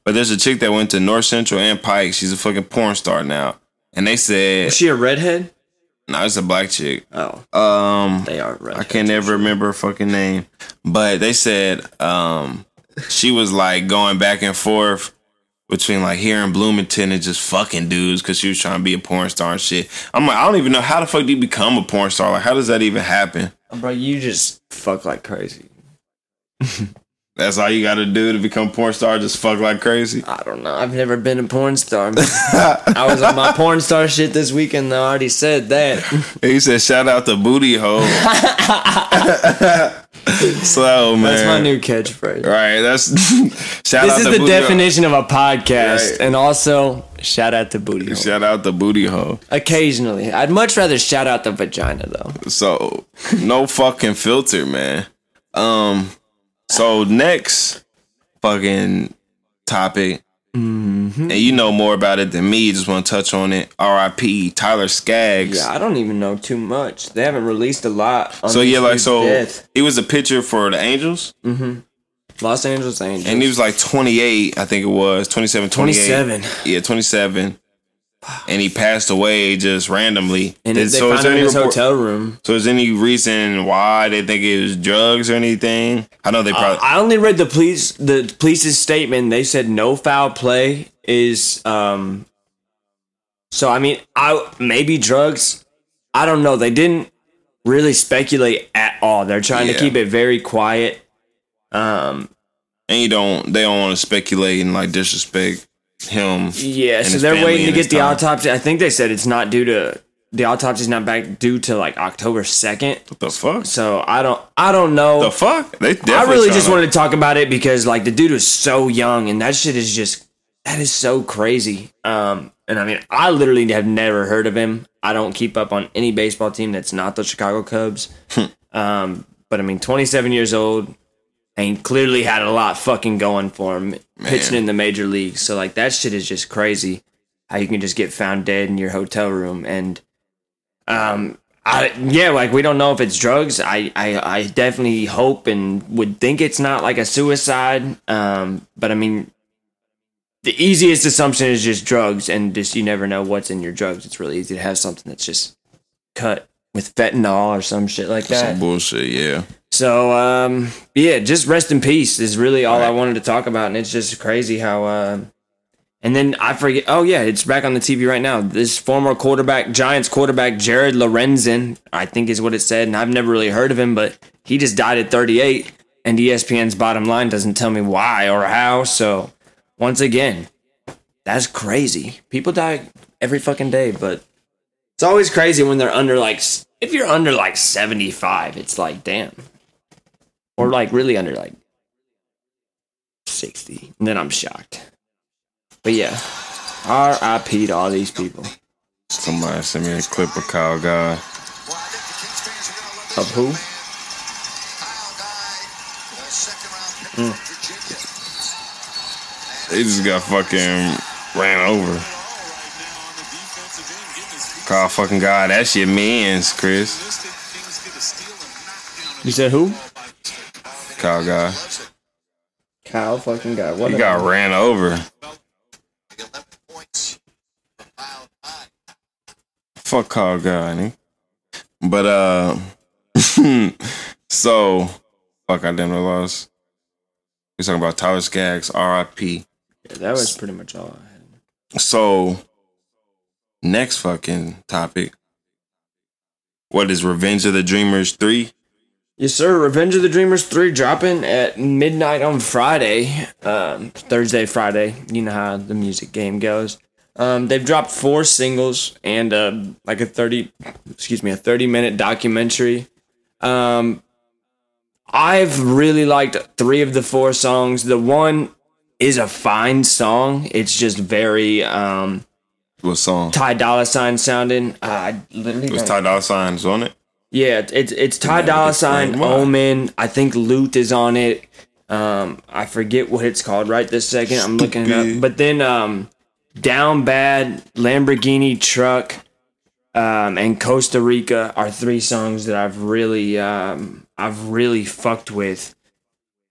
but there's a chick that went to North Central and Pike. She's a fucking porn star now, and they said, Is she a redhead? "No, it's a black chick." Oh, Um, they are I can't never remember her fucking name, but they said um she was like going back and forth between like here in Bloomington and just fucking dudes because she was trying to be a porn star and shit. I'm like, I don't even know how the fuck do you become a porn star? Like, how does that even happen? Bro, you just fuck like crazy. That's all you got to do to become a porn star? Just fuck like crazy. I don't know. I've never been a porn star. I was on my porn star shit this weekend. though. I already said that. He said, "Shout out to Booty Hole." so man, That's my new catchphrase. Right, that's shout This out is to the Booty Hole. definition of a podcast, Right. and also shout out to booty hole. Shout out to Booty Hole. Occasionally, I'd much rather shout out the vagina though. So no fucking filter, man. Um. So next fucking topic, Mm-hmm. and you know more about it than me. Just want to touch on it. R.I.P. Tyler Skaggs. Yeah, I don't even know too much. They haven't released a lot. On so yeah, like so, death. he was a pitcher for the Angels, Mhm. Los Angeles Angels. and he was like 28, I think it was 27, 28. 27. Yeah, 27. And he passed away just randomly. and Did- they so found him in his report- hotel room. So is there any reason why they think it was drugs or anything? I know they probably. I only read the police the police's statement. They said no foul play is um so I mean I maybe drugs. I don't know. They didn't really speculate at all. They're trying Yeah. to keep it very quiet. Um and you don't. They don't want to speculate and like disrespect him. yeah, so they're waiting to get the time. autopsy. I think they said it's not due to the autopsy's not back due to like October 2nd. What the fuck? So I don't I don't know. The fuck? They I really just tryna- wanted to talk about it because like the dude was so young and that shit is just that is so crazy. Um and I mean I literally have never heard of him. I don't keep up on any baseball team that's not the Chicago Cubs. um but I mean 27 years old and clearly had a lot fucking going for him pitching in the major leagues. So like that shit is just crazy how you can just get found dead in your hotel room and um I, yeah, like we don't know if it's drugs. I, I, I definitely hope and would think it's not like a suicide. Um, but I mean, the easiest assumption is just drugs, and just you never know what's in your drugs. It's really easy to have something that's just cut with fentanyl or some shit like that. some bullshit. Yeah. So, um, yeah, just rest in peace is really all I wanted to talk about, and it's just crazy how. Uh, and then I forget. Oh yeah, it's back on the TV right now. This former quarterback, Giants quarterback Jared Lorenzen, I think is what it said, and I've never really heard of him, but he just died at 38. And ESPN's bottom line doesn't tell me why or how. So, once again, that's crazy. People die every fucking day, but it's always crazy when they're under like if you're under like 75, it's like damn. Or like really under like 60. And then I'm shocked. But yeah. R.I.P. to all these people. Somebody sent me a clip of Kyle Guy. Of who? Second round pick from Virginia. They just got fucking ran over. Call fucking God. That shit means, Chris. You said who? Kyle Guy. Kyle fucking got what? He got ran over. Fuck Kyle Guy. But uh so fuck I damn near lost. We talking about Tyler Skaggs, R.I.P. Yeah, that was pretty much all I had. So, next fucking topic. What is Revenge of the Dreamers 3? Yes, sir. Revenge of the Dreamers 3 dropping at midnight on Friday. Um, Thursday, Friday. You know how the music game goes. Um, they've dropped four singles and uh, like a 30, excuse me, a 30 minute documentary. Um, I've really liked three of the four songs. The one is a fine song. It's just very um, What song? Ty Dolla Sign sounding. Uh, I literally Was Ty Dolla Signs on it? Yeah, it's it's Ty Dolla Sign. Omen. I think Loot is on it. Um, I forget what it's called right this second. I'm looking it up. But then um, Down Bad, Lamborghini Truck, um, and Costa Rica are three songs that I've really um, I've really fucked with.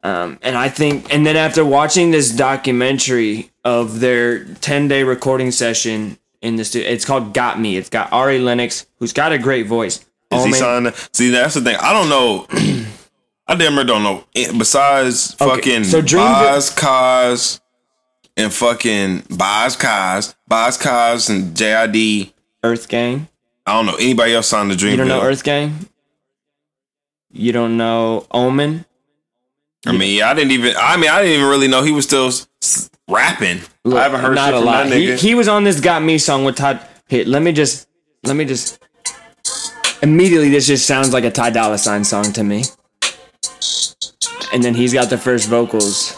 Um, and I think, and then after watching this documentary of their 10 day recording session in the studio, it's called Got Me. It's got Ari Lennox, who's got a great voice. Is he Omen- signed? See, that's the thing. I don't know. I damn near don't know. Besides Okay, fucking so Dreamville- Bas Cozz and fucking Bas Cozz, Bas Cozz and JID. Earth Gang. I don't know anybody else signed the Dreamville. You don't know Earth Gang? You don't know Omen? I mean, I didn't even. I mean, I didn't even really know he was still s- rapping. I haven't heard shit a from lot. that He, nigga. he was on this Got Me song with Todd. Hey, let me just, let me just. Immediately, this just sounds like a Ty Dolla Sign song to me. And then he's got the first vocals.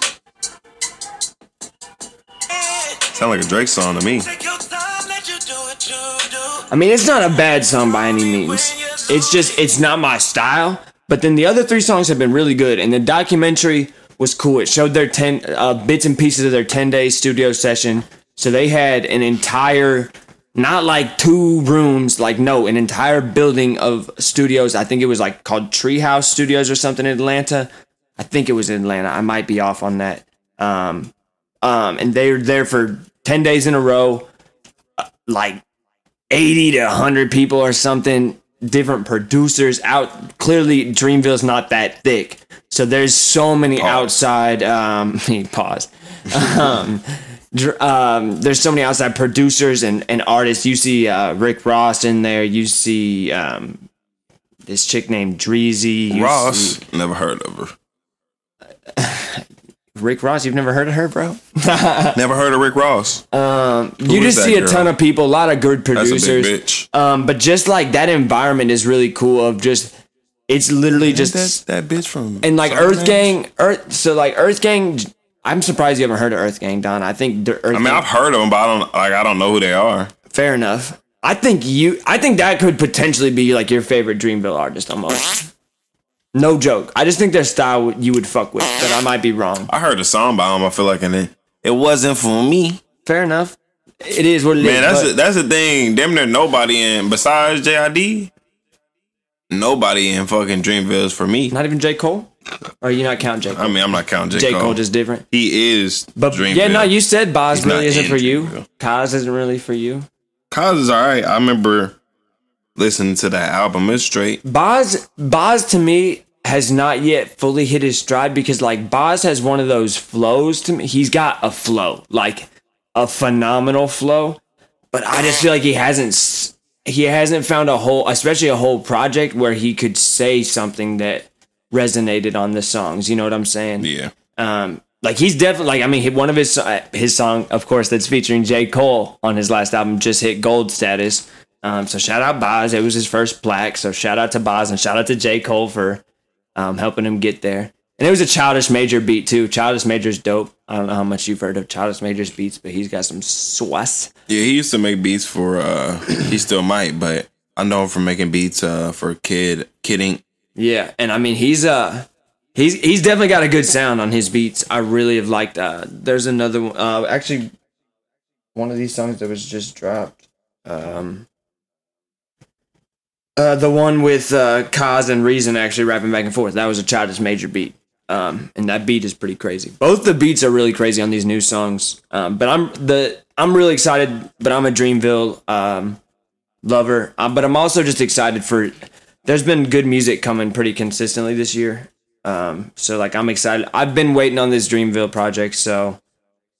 Sound like a Drake song to me. I mean, it's not a bad song by any means. It's just, it's not my style. But then the other three songs have been really good, and the documentary was cool. It showed their ten uh, bits and pieces of their ten day studio session. So they had an entire, not like two rooms, like no, an entire building of studios. I think it was like called Treehouse Studios or something in Atlanta. I think it was in Atlanta. I might be off on that. Um, um, and they were there for ten days in a row, uh, like 80 to 100 people or something different producers out clearly dreamville's not that thick so there's so many outside um pause um, um there's so many outside producers and, and artists you see uh rick ross in there you see um this chick named Dreezy. you Ross, see- never heard of her. Rick Ross, you've never heard of her, bro? Never heard of Rick Ross. Um, you just that see a girl? ton of people, a lot of good producers. Um, but just like that environment is really cool. Of just, it's literally just That's that bitch from and like Earth Gang, Earth. So like Earth Gang, I'm surprised you haven't heard of Earth Gang, Don. I think the Earth. I mean, Gang, I've heard of them, but I don't like. I don't know who they are. fair enough. I think you. I think that could potentially be like your favorite Dreamville artist almost. No joke. I just think their style you would fuck with, but I might be wrong. I heard a song by them. I feel like, and it it wasn't for me. Fair enough. It is what it is. Man, that's but- the, that's the thing. Damn near nobody in besides JID. Nobody in fucking Dreamville is for me. not even J Cole. Or you not count J Cole? I mean, I'm not counting J, J Cole. Cole just different. he is But Dreamville. yeah, no, you said Bas He's really not isn't in for you. Dreamville. Cozz isn't really for you. Cozz is all right. I remember listening to that album. It's straight. Bas Bas to me has not yet fully hit his stride because like Bas has one of those flows to me. He's got a flow, like a phenomenal flow, but I just feel like he hasn't s- he hasn't found a whole, especially a whole project where he could say something that resonated on the songs. You know what I'm saying? Yeah. Um, like he's definitely like I mean one of his uh, his song of course that's featuring J Cole on his last album just hit gold status. Um, so shout out Bas, it was his first plaque. So shout out to Bas and shout out to J Cole for um, helping him get there. And it was a Childish Major beat too. Childish Major's dope. I don't know how much you've heard of Childish Major's beats, but he's got some sauce. Yeah, he used to make beats for uh he still might, but I know him from making beats uh for Kid Kidding. Yeah, and I mean he's uh He's he's definitely got a good sound on his beats. I really have liked. Uh, there's another one. Uh, actually, one of these songs that was just dropped. Um, uh, the one with uh, Cozz and Reason actually rapping back and forth. That was a Childish Major beat. Um, and that beat is pretty crazy. Both the beats are really crazy on these new songs. Um, but I'm the I'm really excited. But I'm a Dreamville um, lover. Um, but I'm also just excited for. There's been good music coming pretty consistently this year. Um, so like I'm excited. I've been waiting on this Dreamville project, so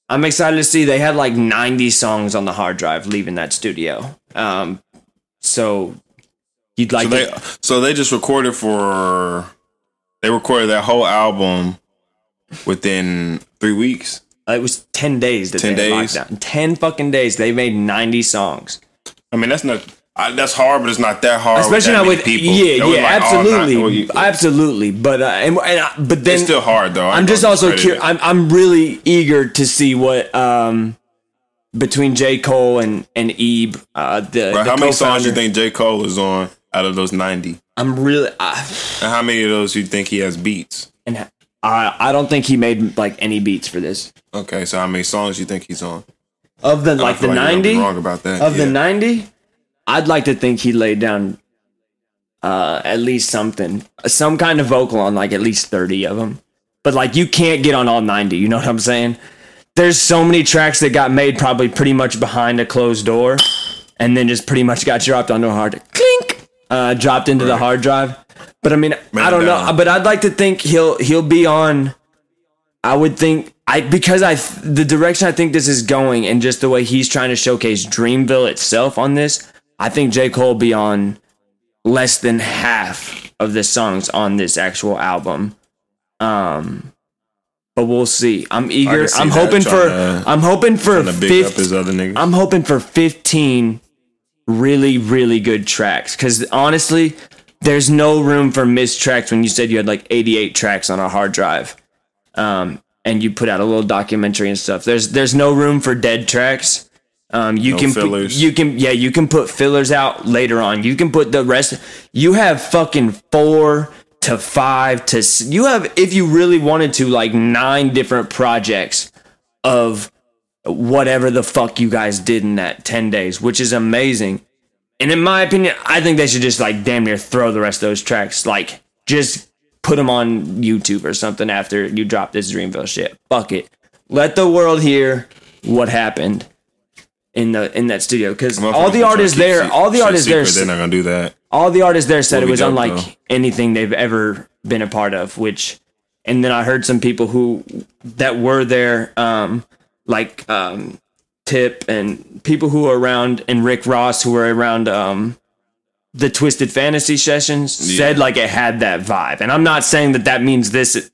I'm excited to see they had like 90 songs on the hard drive leaving that studio. Um, so you'd like So they to- so they just recorded for they recorded that whole album within three weeks. it was 10 days that 10 they days? locked down. 10 fucking days. They made 90 songs. I mean that's not I, that's hard, but it's not that hard. Especially with not with people. yeah, That yeah, like nine- absolutely, absolutely. But uh, and, and I- but then it's still hard though. I I'm just also curious. I'm I'm really eager to see what um between J Cole and and Ebe uh the, Bro, the how many songs do you think J Cole is on out of those ninety? I'm really uh, And how many of those you think he has beats? and I I don't think he made like any beats for this. Okay, so how many songs you think he's on? of the like the gonna 90 Wrong about that. of the 90 I'd like to think he laid down uh at least something some kind of vocal on like at least 30 of them but like you can't get on all 90 you know what I'm saying? There's so many tracks that got made probably pretty much behind a closed door and then just pretty much got dropped onto a hard clink uh dropped into the hard drive but I mean I don't know but I'd like to think he'll he'll be on I would think I because I the direction I think this is going and just the way he's trying to showcase Dreamville itself on this, I think J Cole will be on less than half of the songs on this actual album. Um, but we'll see. I'm eager. I'm hoping for. to- I'm hoping for Trying to big up 50 his other niggas. I'm hoping for 15 really, really good tracks. Because honestly, there's no room for missed tracks when you said you had like 88 tracks on a hard drive. Um, and you put out a little documentary and stuff. There's there's no room for dead tracks. Um, you No can put- fillers. you can yeah you can put fillers out later on. You can put the rest. You have fucking four to five to you have if you really wanted to like nine different projects of whatever the fuck you guys did in that 10 days, which is amazing. And in my opinion, I think they should just like damn near throw the rest of those tracks, like just put them on YouTube or something after you drop this Dreamville shit. Fuck it. Let the world hear what happened in the in that studio because all the artists there, all the artists there, They're not gonna do that. all the artists there said it was dope, unlike though. anything they've ever been a part of which and then i heard some people who that were there um like um tip and people who were around and rick ross who were around um the twisted fantasy sessions said like it had that vibe and i'm not saying that that means this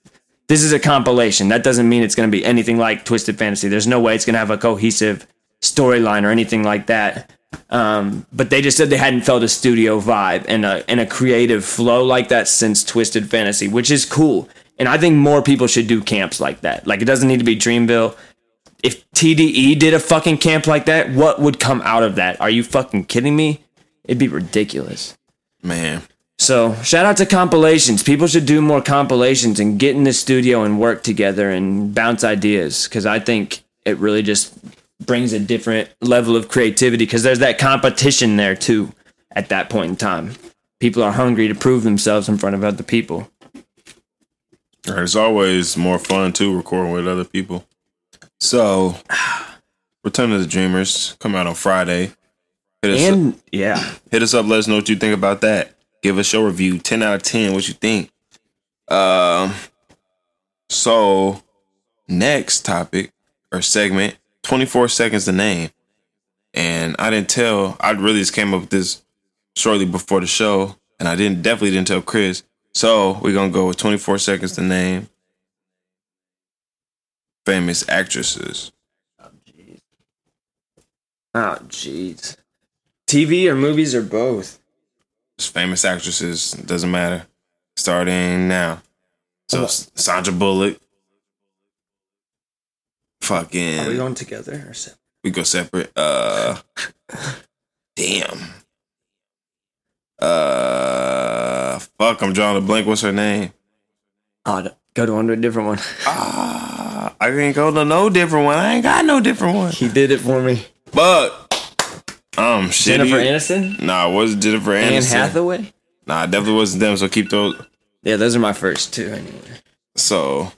this is a compilation that doesn't mean it's going to be anything like twisted fantasy there's no way it's going to have a cohesive storyline or anything like that um, but they just said they hadn't felt a studio vibe and a and a creative flow like that since Twisted Fantasy, which is cool. And I think more people should do camps like that. Like it doesn't need to be Dreamville. If TDE did a fucking camp like that, what would come out of that? Are you fucking kidding me? It'd be ridiculous. Man. So shout out to compilations. People should do more compilations and get in the studio and work together and bounce ideas because I think it really just brings a different level of creativity because there's that competition there too at that point in time. People are hungry to prove themselves in front of other people. It's always more fun too recording with other people. So, Return of the Dreamers come out on Friday. Hit us, And yeah, hit us up. Let us know what you think about that. Give a show review. Ten out of ten. What you think? Um. So, next topic or segment. Twenty four seconds to name. And I didn't tell. I really just came up with this shortly before the show, and I didn't definitely didn't tell Chris. So we're gonna go with 24 seconds to name famous actresses. oh jeez, TV or movies or both. Just famous actresses doesn't matter. Starting now. So S- Sandra Bullock. Fucking. Are we going together or separate? we go separate. Uh. damn. Uh. Fuck. I'm drawing a blank. What's her name? Oh, go to to a different one. I can't go to no different one. I ain't got no different one. he did it for me. But um, shitty. Jennifer Aniston, Nah, it wasn't Jennifer Aniston. Anne Aniston. Hathaway. Nah, it definitely wasn't them. So keep those. Yeah, those are my first two. Anyway, So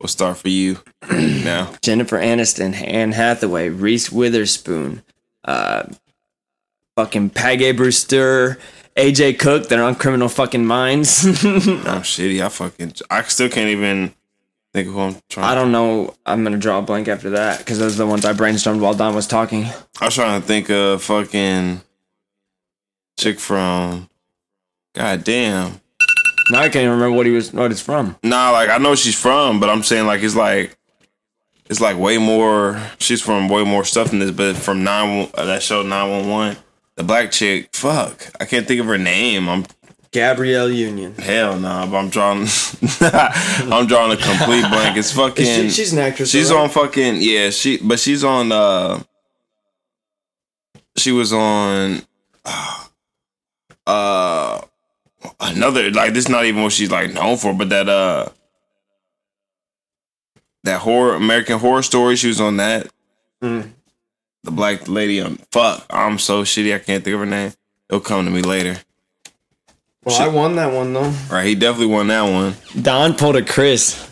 we'll start for you now. Jennifer Aniston, Anne Hathaway, Reese Witherspoon, uh, fucking Paget Brewster, AJ Cook. They're on Criminal Fucking Minds. I'm shitty. I fucking. I still can't even think of who I'm trying. I don't know. I'm gonna draw a blank after that because those are the ones I brainstormed while Don was talking. I was trying to think of fucking chick from. God damn. Now I can't even remember what he was, what it's from. Nah, like I know she's from, but I'm saying like it's like it's like way more. She's from way more stuff than this, but from nine uh, that show nine one one. The black chick, fuck, I can't think of her name. I'm Gabrielle Union. hell nah, but I'm drawing. I'm drawing a complete blank. It's fucking. She- she's an actress. She's right? on fucking yeah. She but she's on. uh She was on. Uh, another like this. is Not even what she's like known for, but that uh, that horror American Horror Story. She was on that. Mm. The black lady on fuck. I'm so shitty. I can't think of her name. It'll come to me later. Well, I won that one though. Right, he definitely won that one. Don pulled a Chris.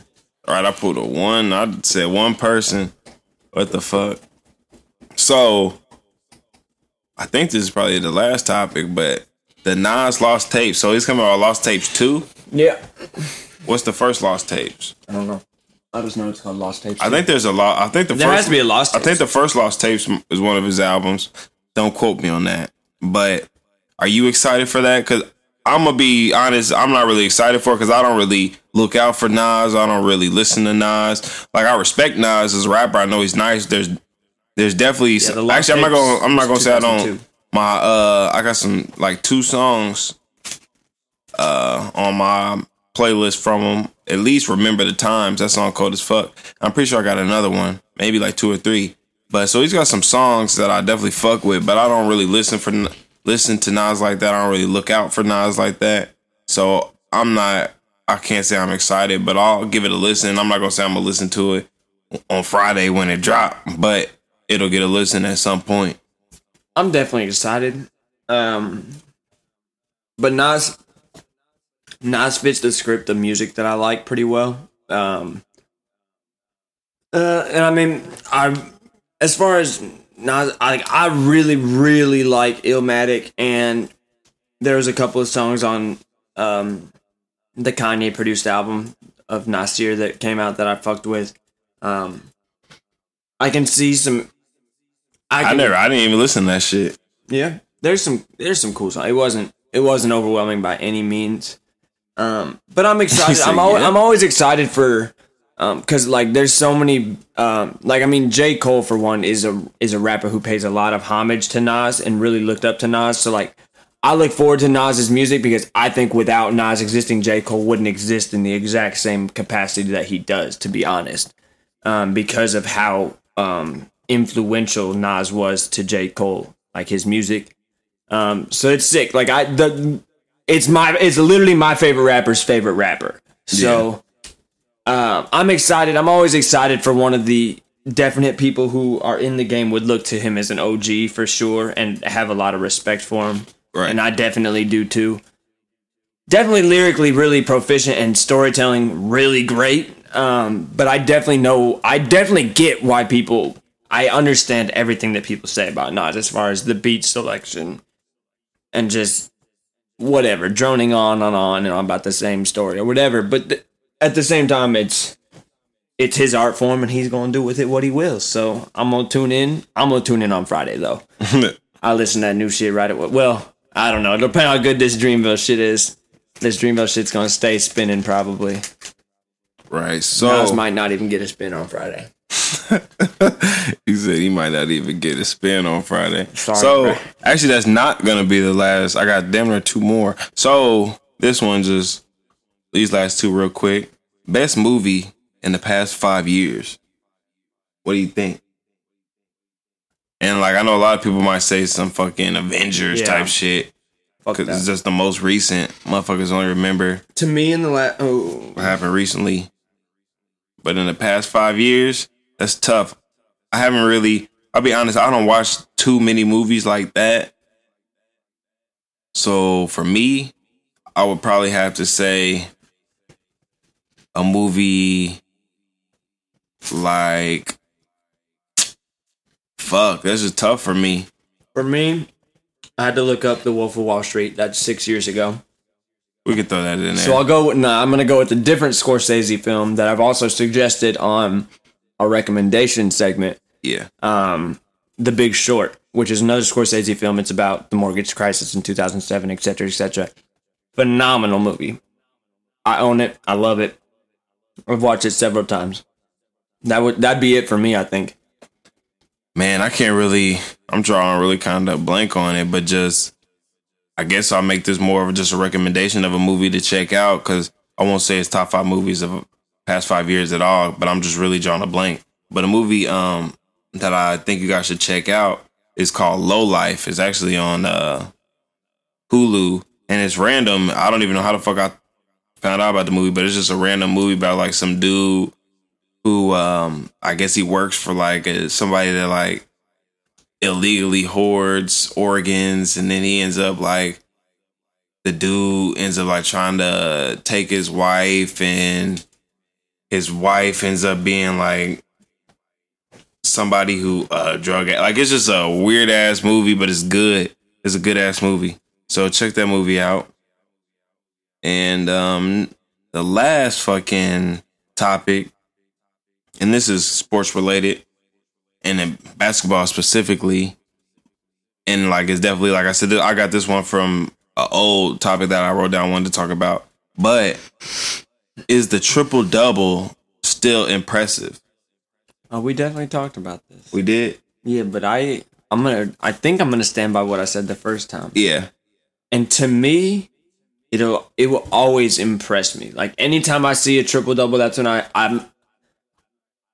All right, I pulled a one. I said one person. What the fuck? So, I think this is probably the last topic, but the Nas lost tapes. So he's coming out with lost tapes two. Yeah. What's the first lost tapes? I don't know. I just know it's called Lost Tapes. I think there's a lot. I think the there first has to be a Lost. I think the first lost tapes is one of his albums. Don't quote me on that. But are you excited for that? Because I'm gonna be honest. I'm not really excited for because I don't really look out for Nas. I don't really listen to Nas. Like I respect Nas as a rapper. I know he's nice. There's there's definitely Yeah, the actually I'm not gonna I'm not gonna say I don't my uh I got some like two songs uh on my playlist from him. At least remember the times. That song cold as fuck. I'm pretty sure I got another one, maybe like two or three. But so he's got some songs that I definitely fuck with, but I don't really listen for listen to Nas like that. I don't really look out for Nas like that. So I'm not. I can't say I'm excited, but I'll give it a listen. I'm not gonna say I'm gonna listen to it on Friday when it drop, but it'll get a listen at some point. I'm definitely excited. Um, but Nas, Nas fits the script of music that I like pretty well. Um, uh, and I mean, I as far as Nas, I I really really like Illmatic, and there was a couple of songs on um the Kanye produced album of Nasir that came out that I fucked with. Um, I can see some. I can, never. I didn't even listen to that shit. yeah, there's some there's some cool songs. It wasn't it wasn't overwhelming by any means. Um, but I'm excited. I'm always, yeah. I'm always excited for um because like there's so many um like I mean J Cole for one is a is a rapper who pays a lot of homage to Nas and really looked up to Nas. So like I look forward to Nas's music because I think without Nas existing, J Cole wouldn't exist in the exact same capacity that he does. To be honest, um, because of how um influential Nas was to J Cole, like his music. Um, so it's sick. Like I, the, it's my, it's literally my favorite rapper's favorite rapper. So, um, I'm excited. I'm always excited for one of the definite people who are in the game would look to him as an OG for sure and have a lot of respect for him. Right. And I definitely do too. Definitely lyrically really proficient and storytelling really great. Um, but I definitely know, I definitely get why people, I understand everything that people say about Nas as far as the beat selection and just whatever, droning on and on and on about the same story or whatever. But th- at the same time, it's it's his art form and he's gonna do with it what he will. So I'm gonna tune in. I'm gonna tune in on Friday though. I listen to that new shit right away. Well, I don't know. Depending on how good this Dreamville shit is. This Dreamville shit's gonna stay spinning probably. right. So Nas might not even get a spin on Friday. he said he might not even get a spin on Friday. Sorry, so bro. actually, that's not gonna be the last. I got damn near two more. So this one just these last two real quick. Best movie in the past five years. What do you think? And like I know a lot of people might say some fucking Avengers Yeah. type shit, because it's just the most recent. Motherfuckers only remember To me, in the last oh, what happened recently. But in the past five years, that's tough. I haven't really. I'll be honest. I don't watch too many movies like that. So for me, I would probably have to say a movie like fuck. That's just tough for me. for me, I had to look up The Wolf of Wall Street. That's six years ago. We could throw that in there. So I'll go. With, nah, I'm gonna go with a different Scorsese film that I've also suggested on our recommendation segment. yeah, Um, The Big Short, which is another Scorsese film. It's about the mortgage crisis in 2007, et cetera, et cetera. Phenomenal movie. I own it. I love it. I've watched it several times. That would that'd be it for me. I think. man, I can't really. I'm drawing really kind of blank on it, but just I guess I'll make this more of just a recommendation of a movie to check out because I won't say it's top five movies of past five years at all, but I'm just really drawing a blank. But a movie um that I think you guys should check out is called Lowlife. It's actually on uh Hulu and it's random. I don't even know how the fuck I found out about the movie, but it's just a random movie about like some dude who um I guess he works for like a, somebody that like illegally hoards organs and then he ends up like the dude ends up like trying to take his wife and his wife ends up being like somebody who uh drug like it's just a weird ass movie but it's good. It's a good ass movie. So check that movie out and um the last fucking topic and this is sports related and in basketball specifically and like it's definitely like i said i got this one from an old topic that i wrote down wanted to talk about but is the triple double still impressive Oh, we definitely talked about this. we did Yeah, but I I'm gonna I think I'm gonna stand by what I said the first time. yeah And to me, it'll it will always impress me. Like anytime I see a triple double, that's when I I'm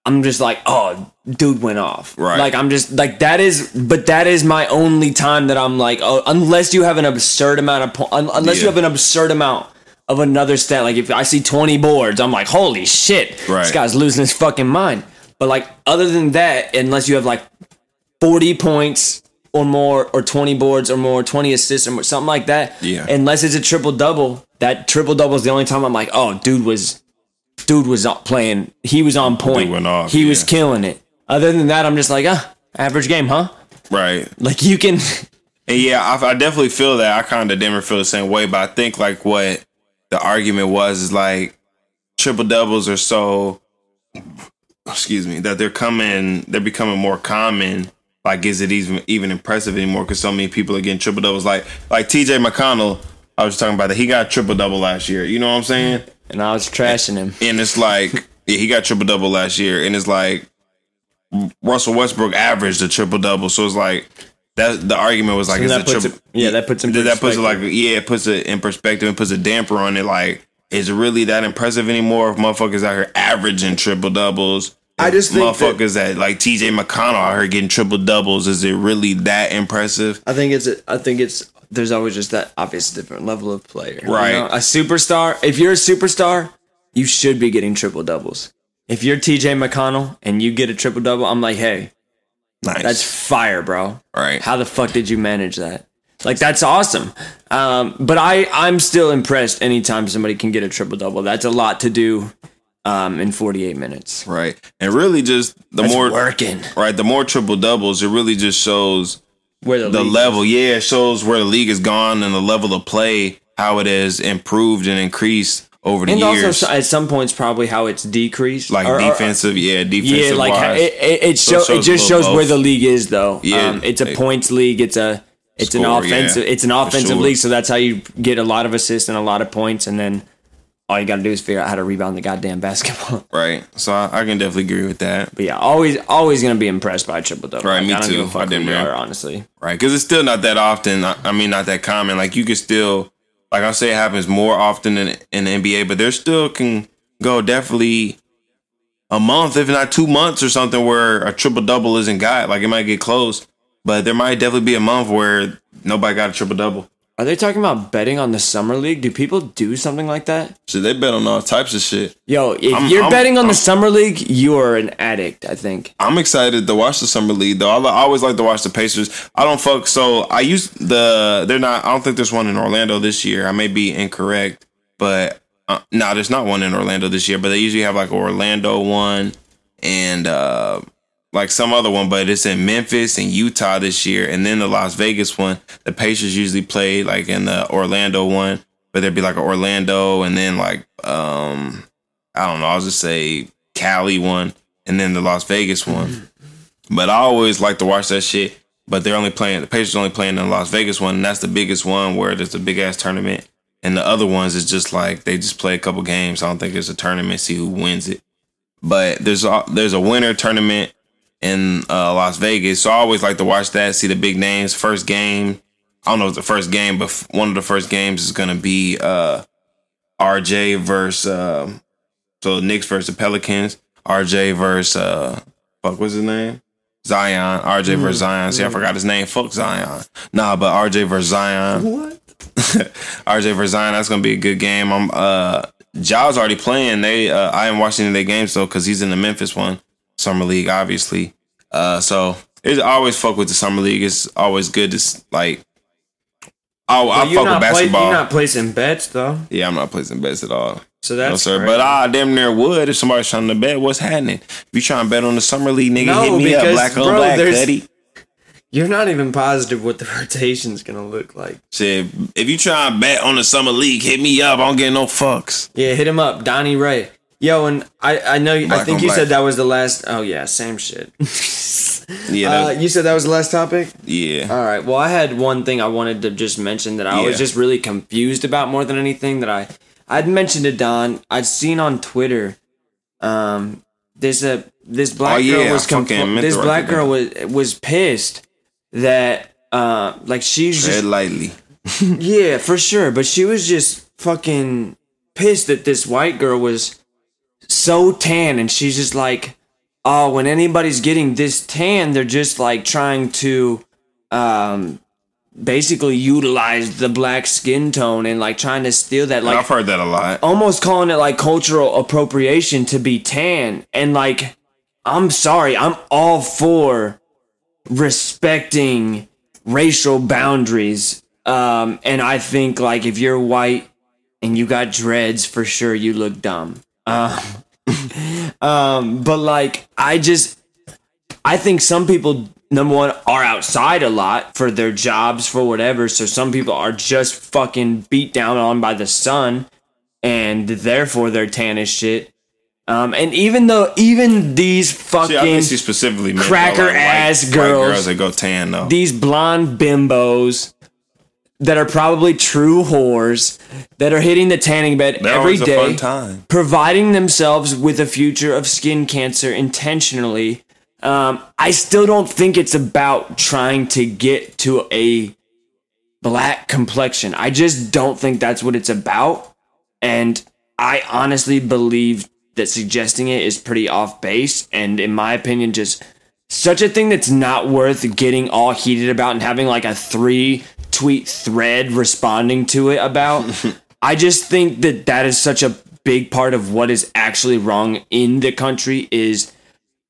I'm just like, oh, dude went off. Right. Like I'm just like that is, but that is my only time that I'm like, oh, unless you have an absurd amount of po- un- unless you have an absurd amount of another stat. Like if I see 20 boards, I'm like, holy shit, right. this guy's losing his fucking mind. But like other than that, unless you have like 40 points or more, or 20 boards or more, 20 assists or something like that. Yeah. Unless it's a triple double, that triple double is the only time I'm like, oh, dude was, dude was playing. He was on point. went off, he was killing it. Other than that, I'm just like, ah, average game, huh? right Like you can, And yeah, I, I definitely feel that. I kind of didn't feel the same way, but I think like what the argument was is like triple doubles are so, excuse me, that they're coming, they're becoming more common. Like, is it even even impressive anymore? Because so many people are getting triple doubles. Like, like T.J. McConnell, I was talking about that. He got triple double last year. You know what I'm saying? Mm-hmm. and I was trashing him. And it's like, yeah, he got triple double last year, and it's like Russell Westbrook averaged a triple double. So it's like that. The argument was like, So is triple? it- yeah, that puts that puts it like, yeah, it puts it in perspective and puts a damper on it. Like, is it really that impressive anymore? If motherfuckers out here averaging triple doubles. I just think that- motherfuckers that, like T.J. McConnell here getting triple doubles. Is it really that impressive? I think it's. I think it's. There's always just that obvious different level of player. you Right. know? A superstar. If you're a superstar, you should be getting triple doubles. If you're T.J. McConnell and you get a triple double, I'm like, hey, Nice. that's fire, bro. right. How the fuck did you manage that? Like that's awesome. Um, but I I'm still impressed anytime somebody can get a triple double. That's a lot to do um, in 48 minutes. right. And really, just the That's more working. right, the more triple doubles, it really just shows Where the, the level. Yeah, it shows where the league has gone and the level of play, how it has improved and increased over the and years. also at some points probably how it's decreased. like Or- or- defensive, yeah, defensive. Yeah, like wise. it, it, it, So it show, it just shows where the league is, though. Yeah, um, it's a points league. It's a it's an Score, yeah, offensive. it's an offensive sure. league, so that's how you get a lot of assists and a lot of points, and then all you got to do is figure out how to rebound the goddamn basketball. right. So I, I can definitely agree with that. But yeah, always always gonna be impressed by a triple double. Right, me I don't too. Give a fuck I didn't are, honestly. Right, because it's still not that often. I, I mean, not that common. Like you can still, like I say, it happens more often in in the NBA, but there still can go definitely a month, if not two months or something, where a triple double isn't got. Like it might get close, but there might definitely be a month where nobody got a triple double. Are they talking about betting on the summer league? Do people do something like that? Shit, they bet on all types of shit. Yo, if I'm- you're I'm- betting on I'm- the summer league, you are an addict. I think. I'm excited to watch the summer league though. I, I always like to watch the Pacers. I don't fuck. So I use the. They're not. I don't think there's one in Orlando this year. I may be incorrect, but uh, no, there's not one in Orlando this year. But they usually have like an Orlando one and uh like some other one. But it's in Memphis and Utah this year, and then the Las Vegas one. The Pacers usually play like in the Orlando one, but there'd be like an Orlando and then like um I don't know. I'll just say Cali one and then the Las Vegas one. But I always like to watch that shit. But they're only playing the Pacers only playing in the Las Vegas one, and that's the biggest one where there's a big ass tournament. And the other ones is just like they just play a couple games. I don't think it's a tournament, see who wins it. But there's a, there's a winter tournament in uh, Las Vegas, so I always like to watch that, see the big names. First game, I don't know if it's the first game, but one of the first games is gonna be uh, RJ versus uh, so Knicks versus the Pelicans. RJ versus uh, fuck, what's his name? Zion. RJ Mm, versus Zion. See, I forgot his name. Fuck Zion. Nah, but RJ versus Zion. What? RJ versus Zion. That's gonna be a good game. I'm uh, Ja's already playing. They uh, I am watching their games though because he's in the Memphis one, summer league, obviously. Uh, so it's I always fuck with the summer league. It's always good to like. I, I fuck with basketball. you're not placing bets though, yeah, I'm not placing bets at all. so that's No, sir. great. But I damn near would if somebody's trying to bet. What's happening? If you trying to bet on the summer league, nigga, No, hit me up. Black on bro, black, buddy. you're not even positive what the rotation's gonna look like. Shit, if you try to bet on the summer league, hit me up. I don't get no fucks. Yeah, hit him up, Donnie Rey. Yo, and I I know I think you black. said that was the last. Oh yeah, same shit. Yeah, uh, you said that was the last topic. yeah. All right. Well, I had one thing I wanted to just mention that I was just really confused about more than anything that I I'd mentioned to Don. I'd seen on Twitter. Um, this uh this black Oh, yeah, girl was compl- meant this black that girl was was pissed that uh like she's Tread just lightly. yeah for sure, but she was just fucking pissed that this white girl was so tan and she's just like oh when anybody's getting this tan they're just like trying to um basically utilize the black skin tone and like trying to steal that like I've heard that a lot. almost calling it like cultural appropriation to be tan. And like i'm sorry i'm all for respecting racial boundaries. Um and i think like if you're white and you got dreads for sure you look dumb um um but like i just I think some people, number one, are outside a lot for their jobs, for whatever. So some people are just fucking beat down on by the sun, and therefore they're tan as shit. Um, and even though, even these fucking See, I think she specifically cracker like, ass white, girls. white girls that go tan though. these blonde bimbos that are probably true whores that are hitting the tanning bed They're every always a fun time. providing themselves with a future of skin cancer intentionally. Um, I still don't think it's about trying to get to a black complexion. I just don't think that's what it's about. And I honestly believe that suggesting it is pretty off base. And in my opinion, just such a thing that's not worth getting all heated about and having like a three tweet thread responding to it about. I just think that that is such a big part of what is actually wrong in the country is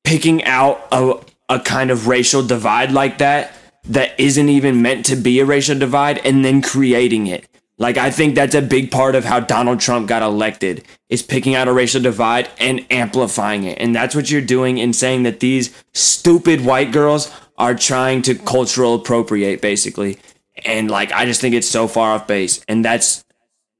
picking out a, a kind of racial divide like that that isn't even meant to be a racial divide and then creating it. Like I think that's a big part of how Donald Trump got elected is picking out a racial divide and amplifying it. And that's what you're doing in saying that these stupid white girls are trying to cultural appropriate basically. And like I just think it's so far off base and that's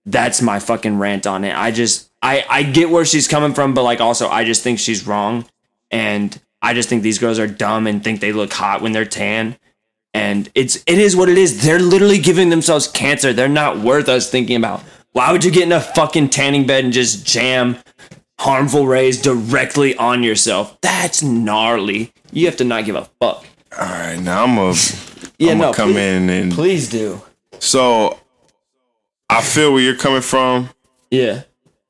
that's my fucking rant on it. I just I I get where she's coming from but like also I just think she's wrong and I just think these girls are dumb and think they look hot when they're tan. And it's it is what it is. They're literally giving themselves cancer. They're not worth us thinking about. Why would you get in a fucking tanning bed and just jam harmful rays directly on yourself? That's gnarly. You have to not give a fuck. All right, now I'm gonna Yeah, I'm no, come please- in and Please do. so I feel where you're coming from, Yeah.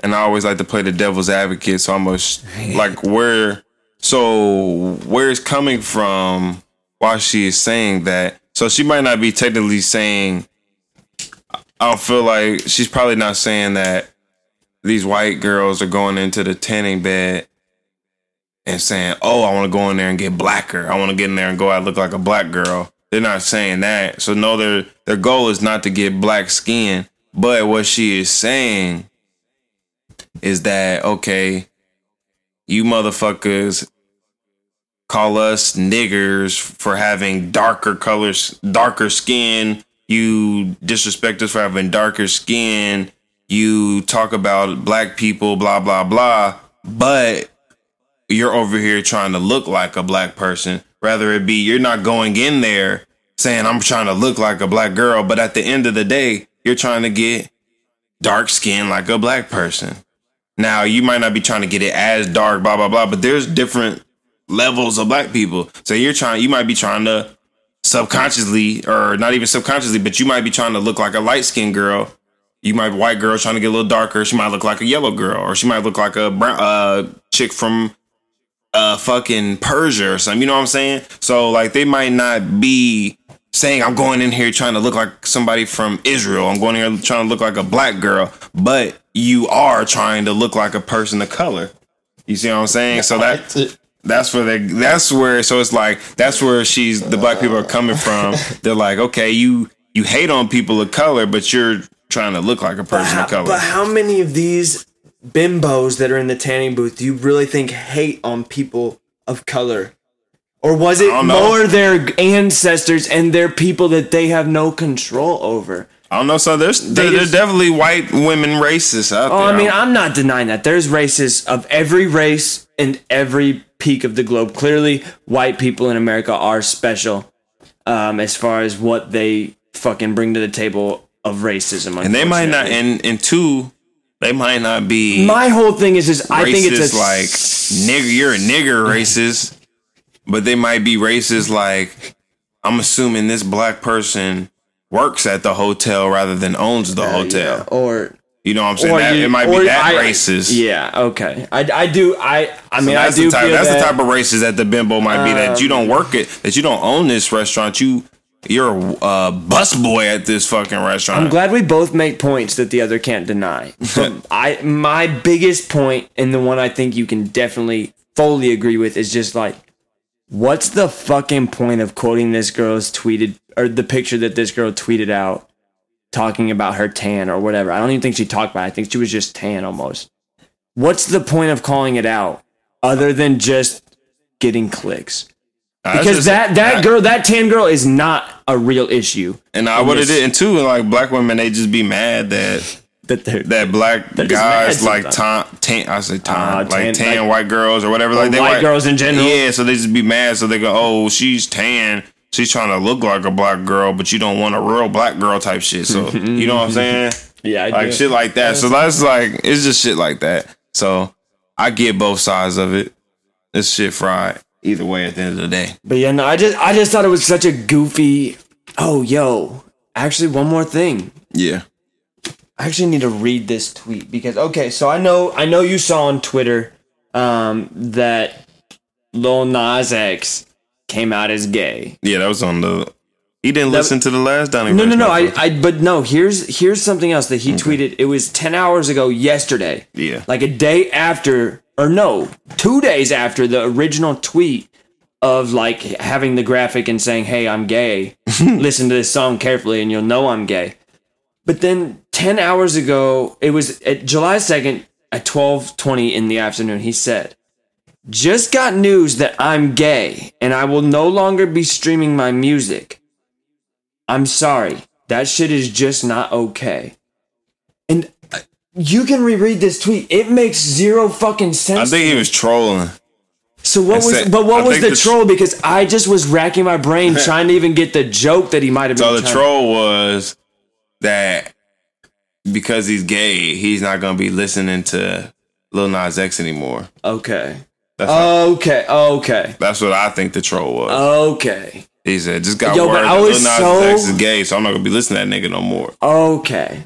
and I always like to play the devil's advocate. So I'm gonna like where so where it's coming from. Why she is saying that? So she might not be technically saying I feel like she's probably not saying that these white girls are going into the tanning bed and saying, "Oh, I want to go in there and get blacker. I want to get in there and go out look like a black girl." They're not saying that. So no, their their goal is not to get black skin. But what she is saying is that okay, you motherfuckers call us niggers for having darker colors, darker skin. You disrespect us for having darker skin. You talk about black people, blah blah blah. But you're over here trying to look like a black person. Rather it be you're not going in there saying I'm trying to look like a black girl, but at the end of the day, you're trying to get dark skin like a black person. Now you might not be trying to get it as dark, blah blah blah, but there's different levels of black people. So you're trying, you might be trying to subconsciously, or not even subconsciously, but you might be trying to look like a light skinned girl. You might be a white girl trying to get a little darker. She might look like a yellow girl, or she might look like a brown uh, chick from uh fucking Persia or something. You know what I'm saying? So like they might not be saying I'm going in here trying to look like somebody from Israel. I'm going in here trying to look like a black girl, but you are trying to look like a person of color. You see what I'm saying? So that that's where they that's where so it's like that's where she's the black people are coming from. They're like, okay, you you hate on people of color, but you're trying to look like a person how, of color. But how many of these bimbos that are in the tanning booth do you really think hate on people of color? Or was it more their ancestors and their people that they have no control over? I don't know. So there's there, there's definitely white women racists out oh, there. Oh, there. I mean, I'm not denying that. There's races of every race and every peak of the globe. Clearly, white people in America are special um, as far as what they fucking bring to the table of racism. and they might not. And and two, they might not be. My whole thing is just I think it's a like nigger. You're a nigger racist, but they might be racist like I'm assuming this black person works at the hotel rather than owns the hotel. or You know what I'm saying? That, you- it might be that I- racist. Yeah, okay. I, I do. I I So mean, I that's do the type. feel That's that, Um, the type of racist that the bimbo might be. That you don't work it. That you don't own this restaurant. You you're a uh, bus boy at this fucking restaurant. I'm glad we both make points that the other can't deny. I my biggest point and the one I think you can definitely fully agree with is just like what's the fucking point of quoting this girl's tweeted or the picture that this girl tweeted out talking about her tan or whatever. I don't even think she talked about it. I think she was just tan almost. What's the point of calling it out other than just getting clicks? Because that that girl, that tan girl is not a real issue. and I would have did and too. Like black women, they just be mad that That that black guys like tan, tan I say tan, Ah, like tan- tan, like- white girls or whatever. Like they white girls in general. Yeah, so they just be mad. So they go, "Oh, she's tan. She's trying to look like a black girl, but you don't want a real black girl type shit." So you know what I'm saying? Yeah, I like do. shit like that. So that's like it's just shit like that. So I get both sides of it. This shit fried either way at the end of the day. But yeah, no, I just I just thought it was such a goofy. Oh, yo, actually, one more thing. Yeah. I actually need to read this tweet because okay, so I know I know you saw on Twitter um, that Lil Nas X came out as gay. Yeah, that was on the. He didn't listen to the last Donnie. No, no, no. I. I, but no. Here's here's something else that he tweeted. It was ten hours ago yesterday. Yeah. like a day after, or no, two days after the original tweet of like having the graphic and saying, "Hey, I'm gay. Listen to this song carefully, and you'll know I'm gay." But then ten hours ago, it was at July second at twelve twenty in the afternoon. He said, "Just got news that I'm gay, and I will no longer be streaming my music." I'm sorry. That shit is just not okay. And uh, you can reread this tweet. It makes zero fucking sense. I think he was trolling. so what was but what I was the the tr- troll because I just was racking my brain trying to even get the joke that he might have been So the troll was that because he's gay, he's not gonna be listening to Lil Nas X anymore. Okay. That's, Okay. Okay. that's what I think the troll was. Okay. he said, "Just got Yo, word that Lil Nas so- X is gay, so I'm not gonna be listening to that nigga no more." Okay.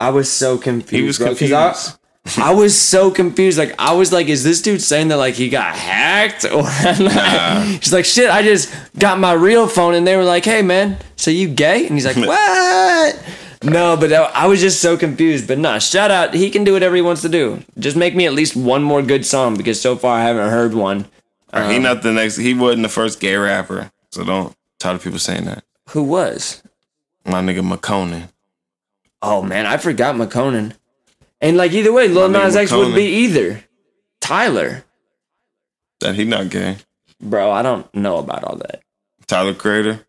I was so confused. He was bro, confused. I, I was so confused. Like I was like, is this dude saying that like he got hacked or he's like, shit, I just got my real phone and they were like, hey man, so you gay? And he's like, what? No, but I was just so confused. But nah, shout out. He can do whatever he wants to do. Just make me at least one more good song because so far I haven't heard one. he um, not the next. He wasn't the first gay rapper, so don't tired of people saying that. Who was? My nigga McConan. Oh man, I forgot McConan. And like either way, Lil Nas X wouldn't be either. Tyler, That he not gay. bro, I don't know about all that. Tyler Creator.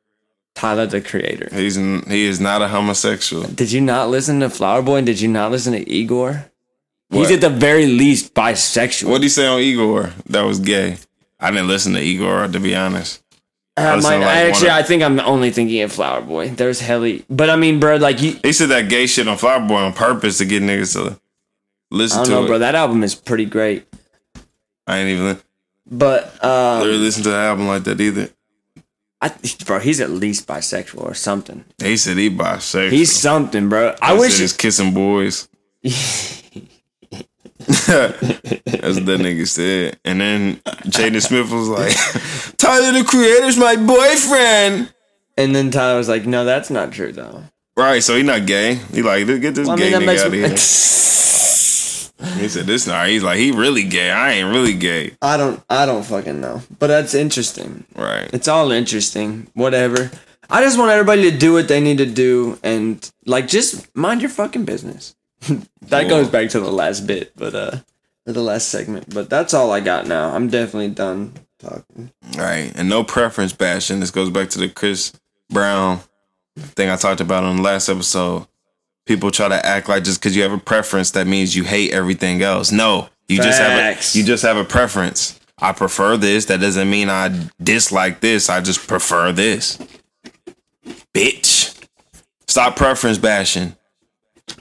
Tyler, the creator. He's n- he is not a homosexual. Did you not listen to Flower Boy? And did you not listen to Igor? He's at the very least bisexual. What would he say on Igor? That was gay. I didn't listen to Igor to be honest. I, might, to, like, I actually, of- I think I'm only thinking of Flower Boy. There's Helly, but I mean, bro, like you, He said that gay shit on Flower Boy on purpose to get niggas to I listen don't to know, it. bro. That album is pretty great, I ain't even but really um, listen to the album like that either. I, bro, he's at least bisexual or something. He said he bisexual. He's something, bro. I wish. he's kissing boys. That's what that nigga said. And then Jaden Smith was like, Tyler the Creator's my boyfriend. and then Tyler was like, "No, that's not true, though." Right, so he not gay. He like, get this Well, I gay mean, nigga out of here. He said, this not. He's like, he really gay. I ain't really gay. I don't. I don't fucking know, but that's interesting. Right. It's all interesting. Whatever. I just want everybody to do what they need to do and like just mind your fucking business. that Cool. goes back to the last bit, but uh or the last segment. But that's all I got now. I'm definitely done talking. Right. And no preference bashing. This goes back to the Chris Brown thing I talked about on the last episode. People try to act like just because you have a preference, that means you hate everything else. No, you just have a you just have a preference. I prefer this. That doesn't mean I dislike this. I just prefer this. Bitch. Stop preference bashing.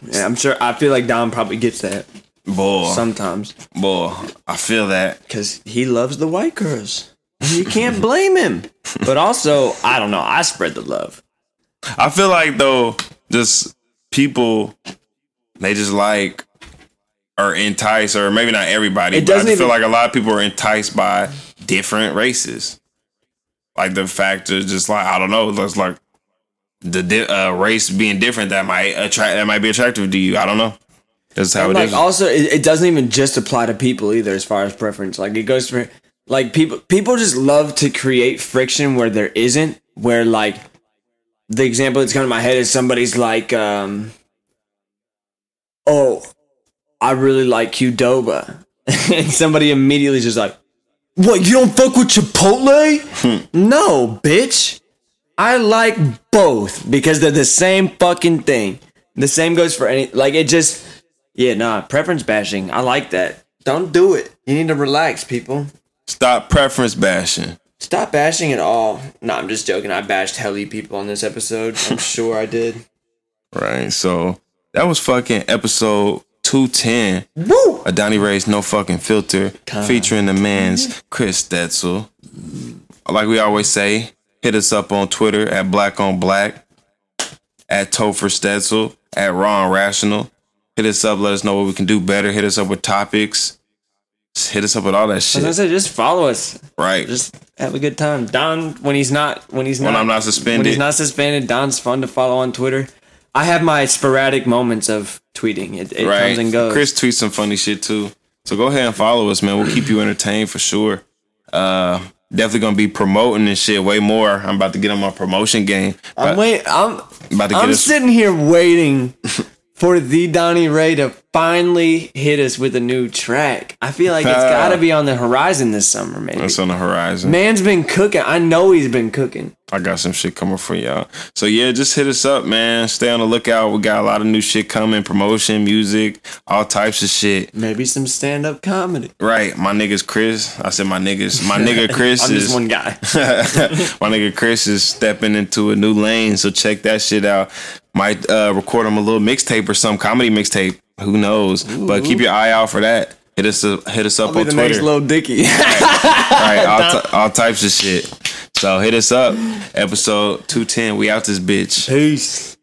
Yeah, I'm sure I feel like Don probably gets that Boy. sometimes boy. I feel that. cuz he loves the white girls. You can't blame him. But also, I don't know, I spread the love. I feel like though, just people they just like are enticed, or maybe not everybody. It but I doesn't just feel like a lot of people are enticed by different races. Like the fact is just like I don't know, that's like the di- uh, race being different that might attract that might be attractive to you. I don't know. That's how And it like is. also it, it doesn't even just apply to people either as far as preference like it goes for like people people just love to create friction where there isn't where like the example that's coming to my head is somebody's like um oh i really like qdoba and somebody immediately just like what you don't fuck with chipotle no bitch I like both because they're the same fucking thing. The same goes for any like it just yeah, nah, preference bashing. I like that. Don't do it. You need to relax, people. Stop preference bashing. Stop bashing at all. No, I'm just joking. I bashed helly people on this episode. I'm sure I did. Right. So that was fucking episode two ten. Woo! A Donnie Rey's No Fucking Filter featuring the man's mm-hmm. Chris Stetzel. Like we always say, hit us up on Twitter at Black on Black, at Topher Stetzel, at Ron Rational. Hit us up, let us know what we can do better. Hit us up with topics. Just hit us up with all that As I shit. said, just follow us. Right. Just have a good time. Don, when he's not, when he's When not, I'm not suspended. when he's not suspended, Don's fun to follow on Twitter. I have my sporadic moments of tweeting. It, it right. comes and goes. Chris tweets some funny shit too. So go ahead and follow us, man. We'll keep you entertained for sure. Uh definitely gonna be promoting and shit way more. I'm about to get on my promotion game. I'm wait. I'm about to get I'm sitting here waiting for the Donnie Rey to finally hit us with a new track. I feel like it's uh, got to be on the horizon this summer, maybe. That's on the horizon. Man's been cooking. I know he's been cooking. I got some shit coming for y'all. So yeah, just hit us up, man. Stay on the lookout. We got a lot of new shit coming, promotion, music, all types of shit. Maybe some stand up comedy. Right. My niggas Chris. I said my niggas. My nigga Chris I'm is just one guy. my nigga Chris is stepping into a new lane, so check that shit out. Might uh, record him a little mixtape or some comedy mixtape. Who knows? But keep your eye out for that. Hit us up, hit us up Be on Twitter. next Lil Dicky. right, all, t- all types of shit. So hit us up. Episode two ten. We out this bitch. Peace.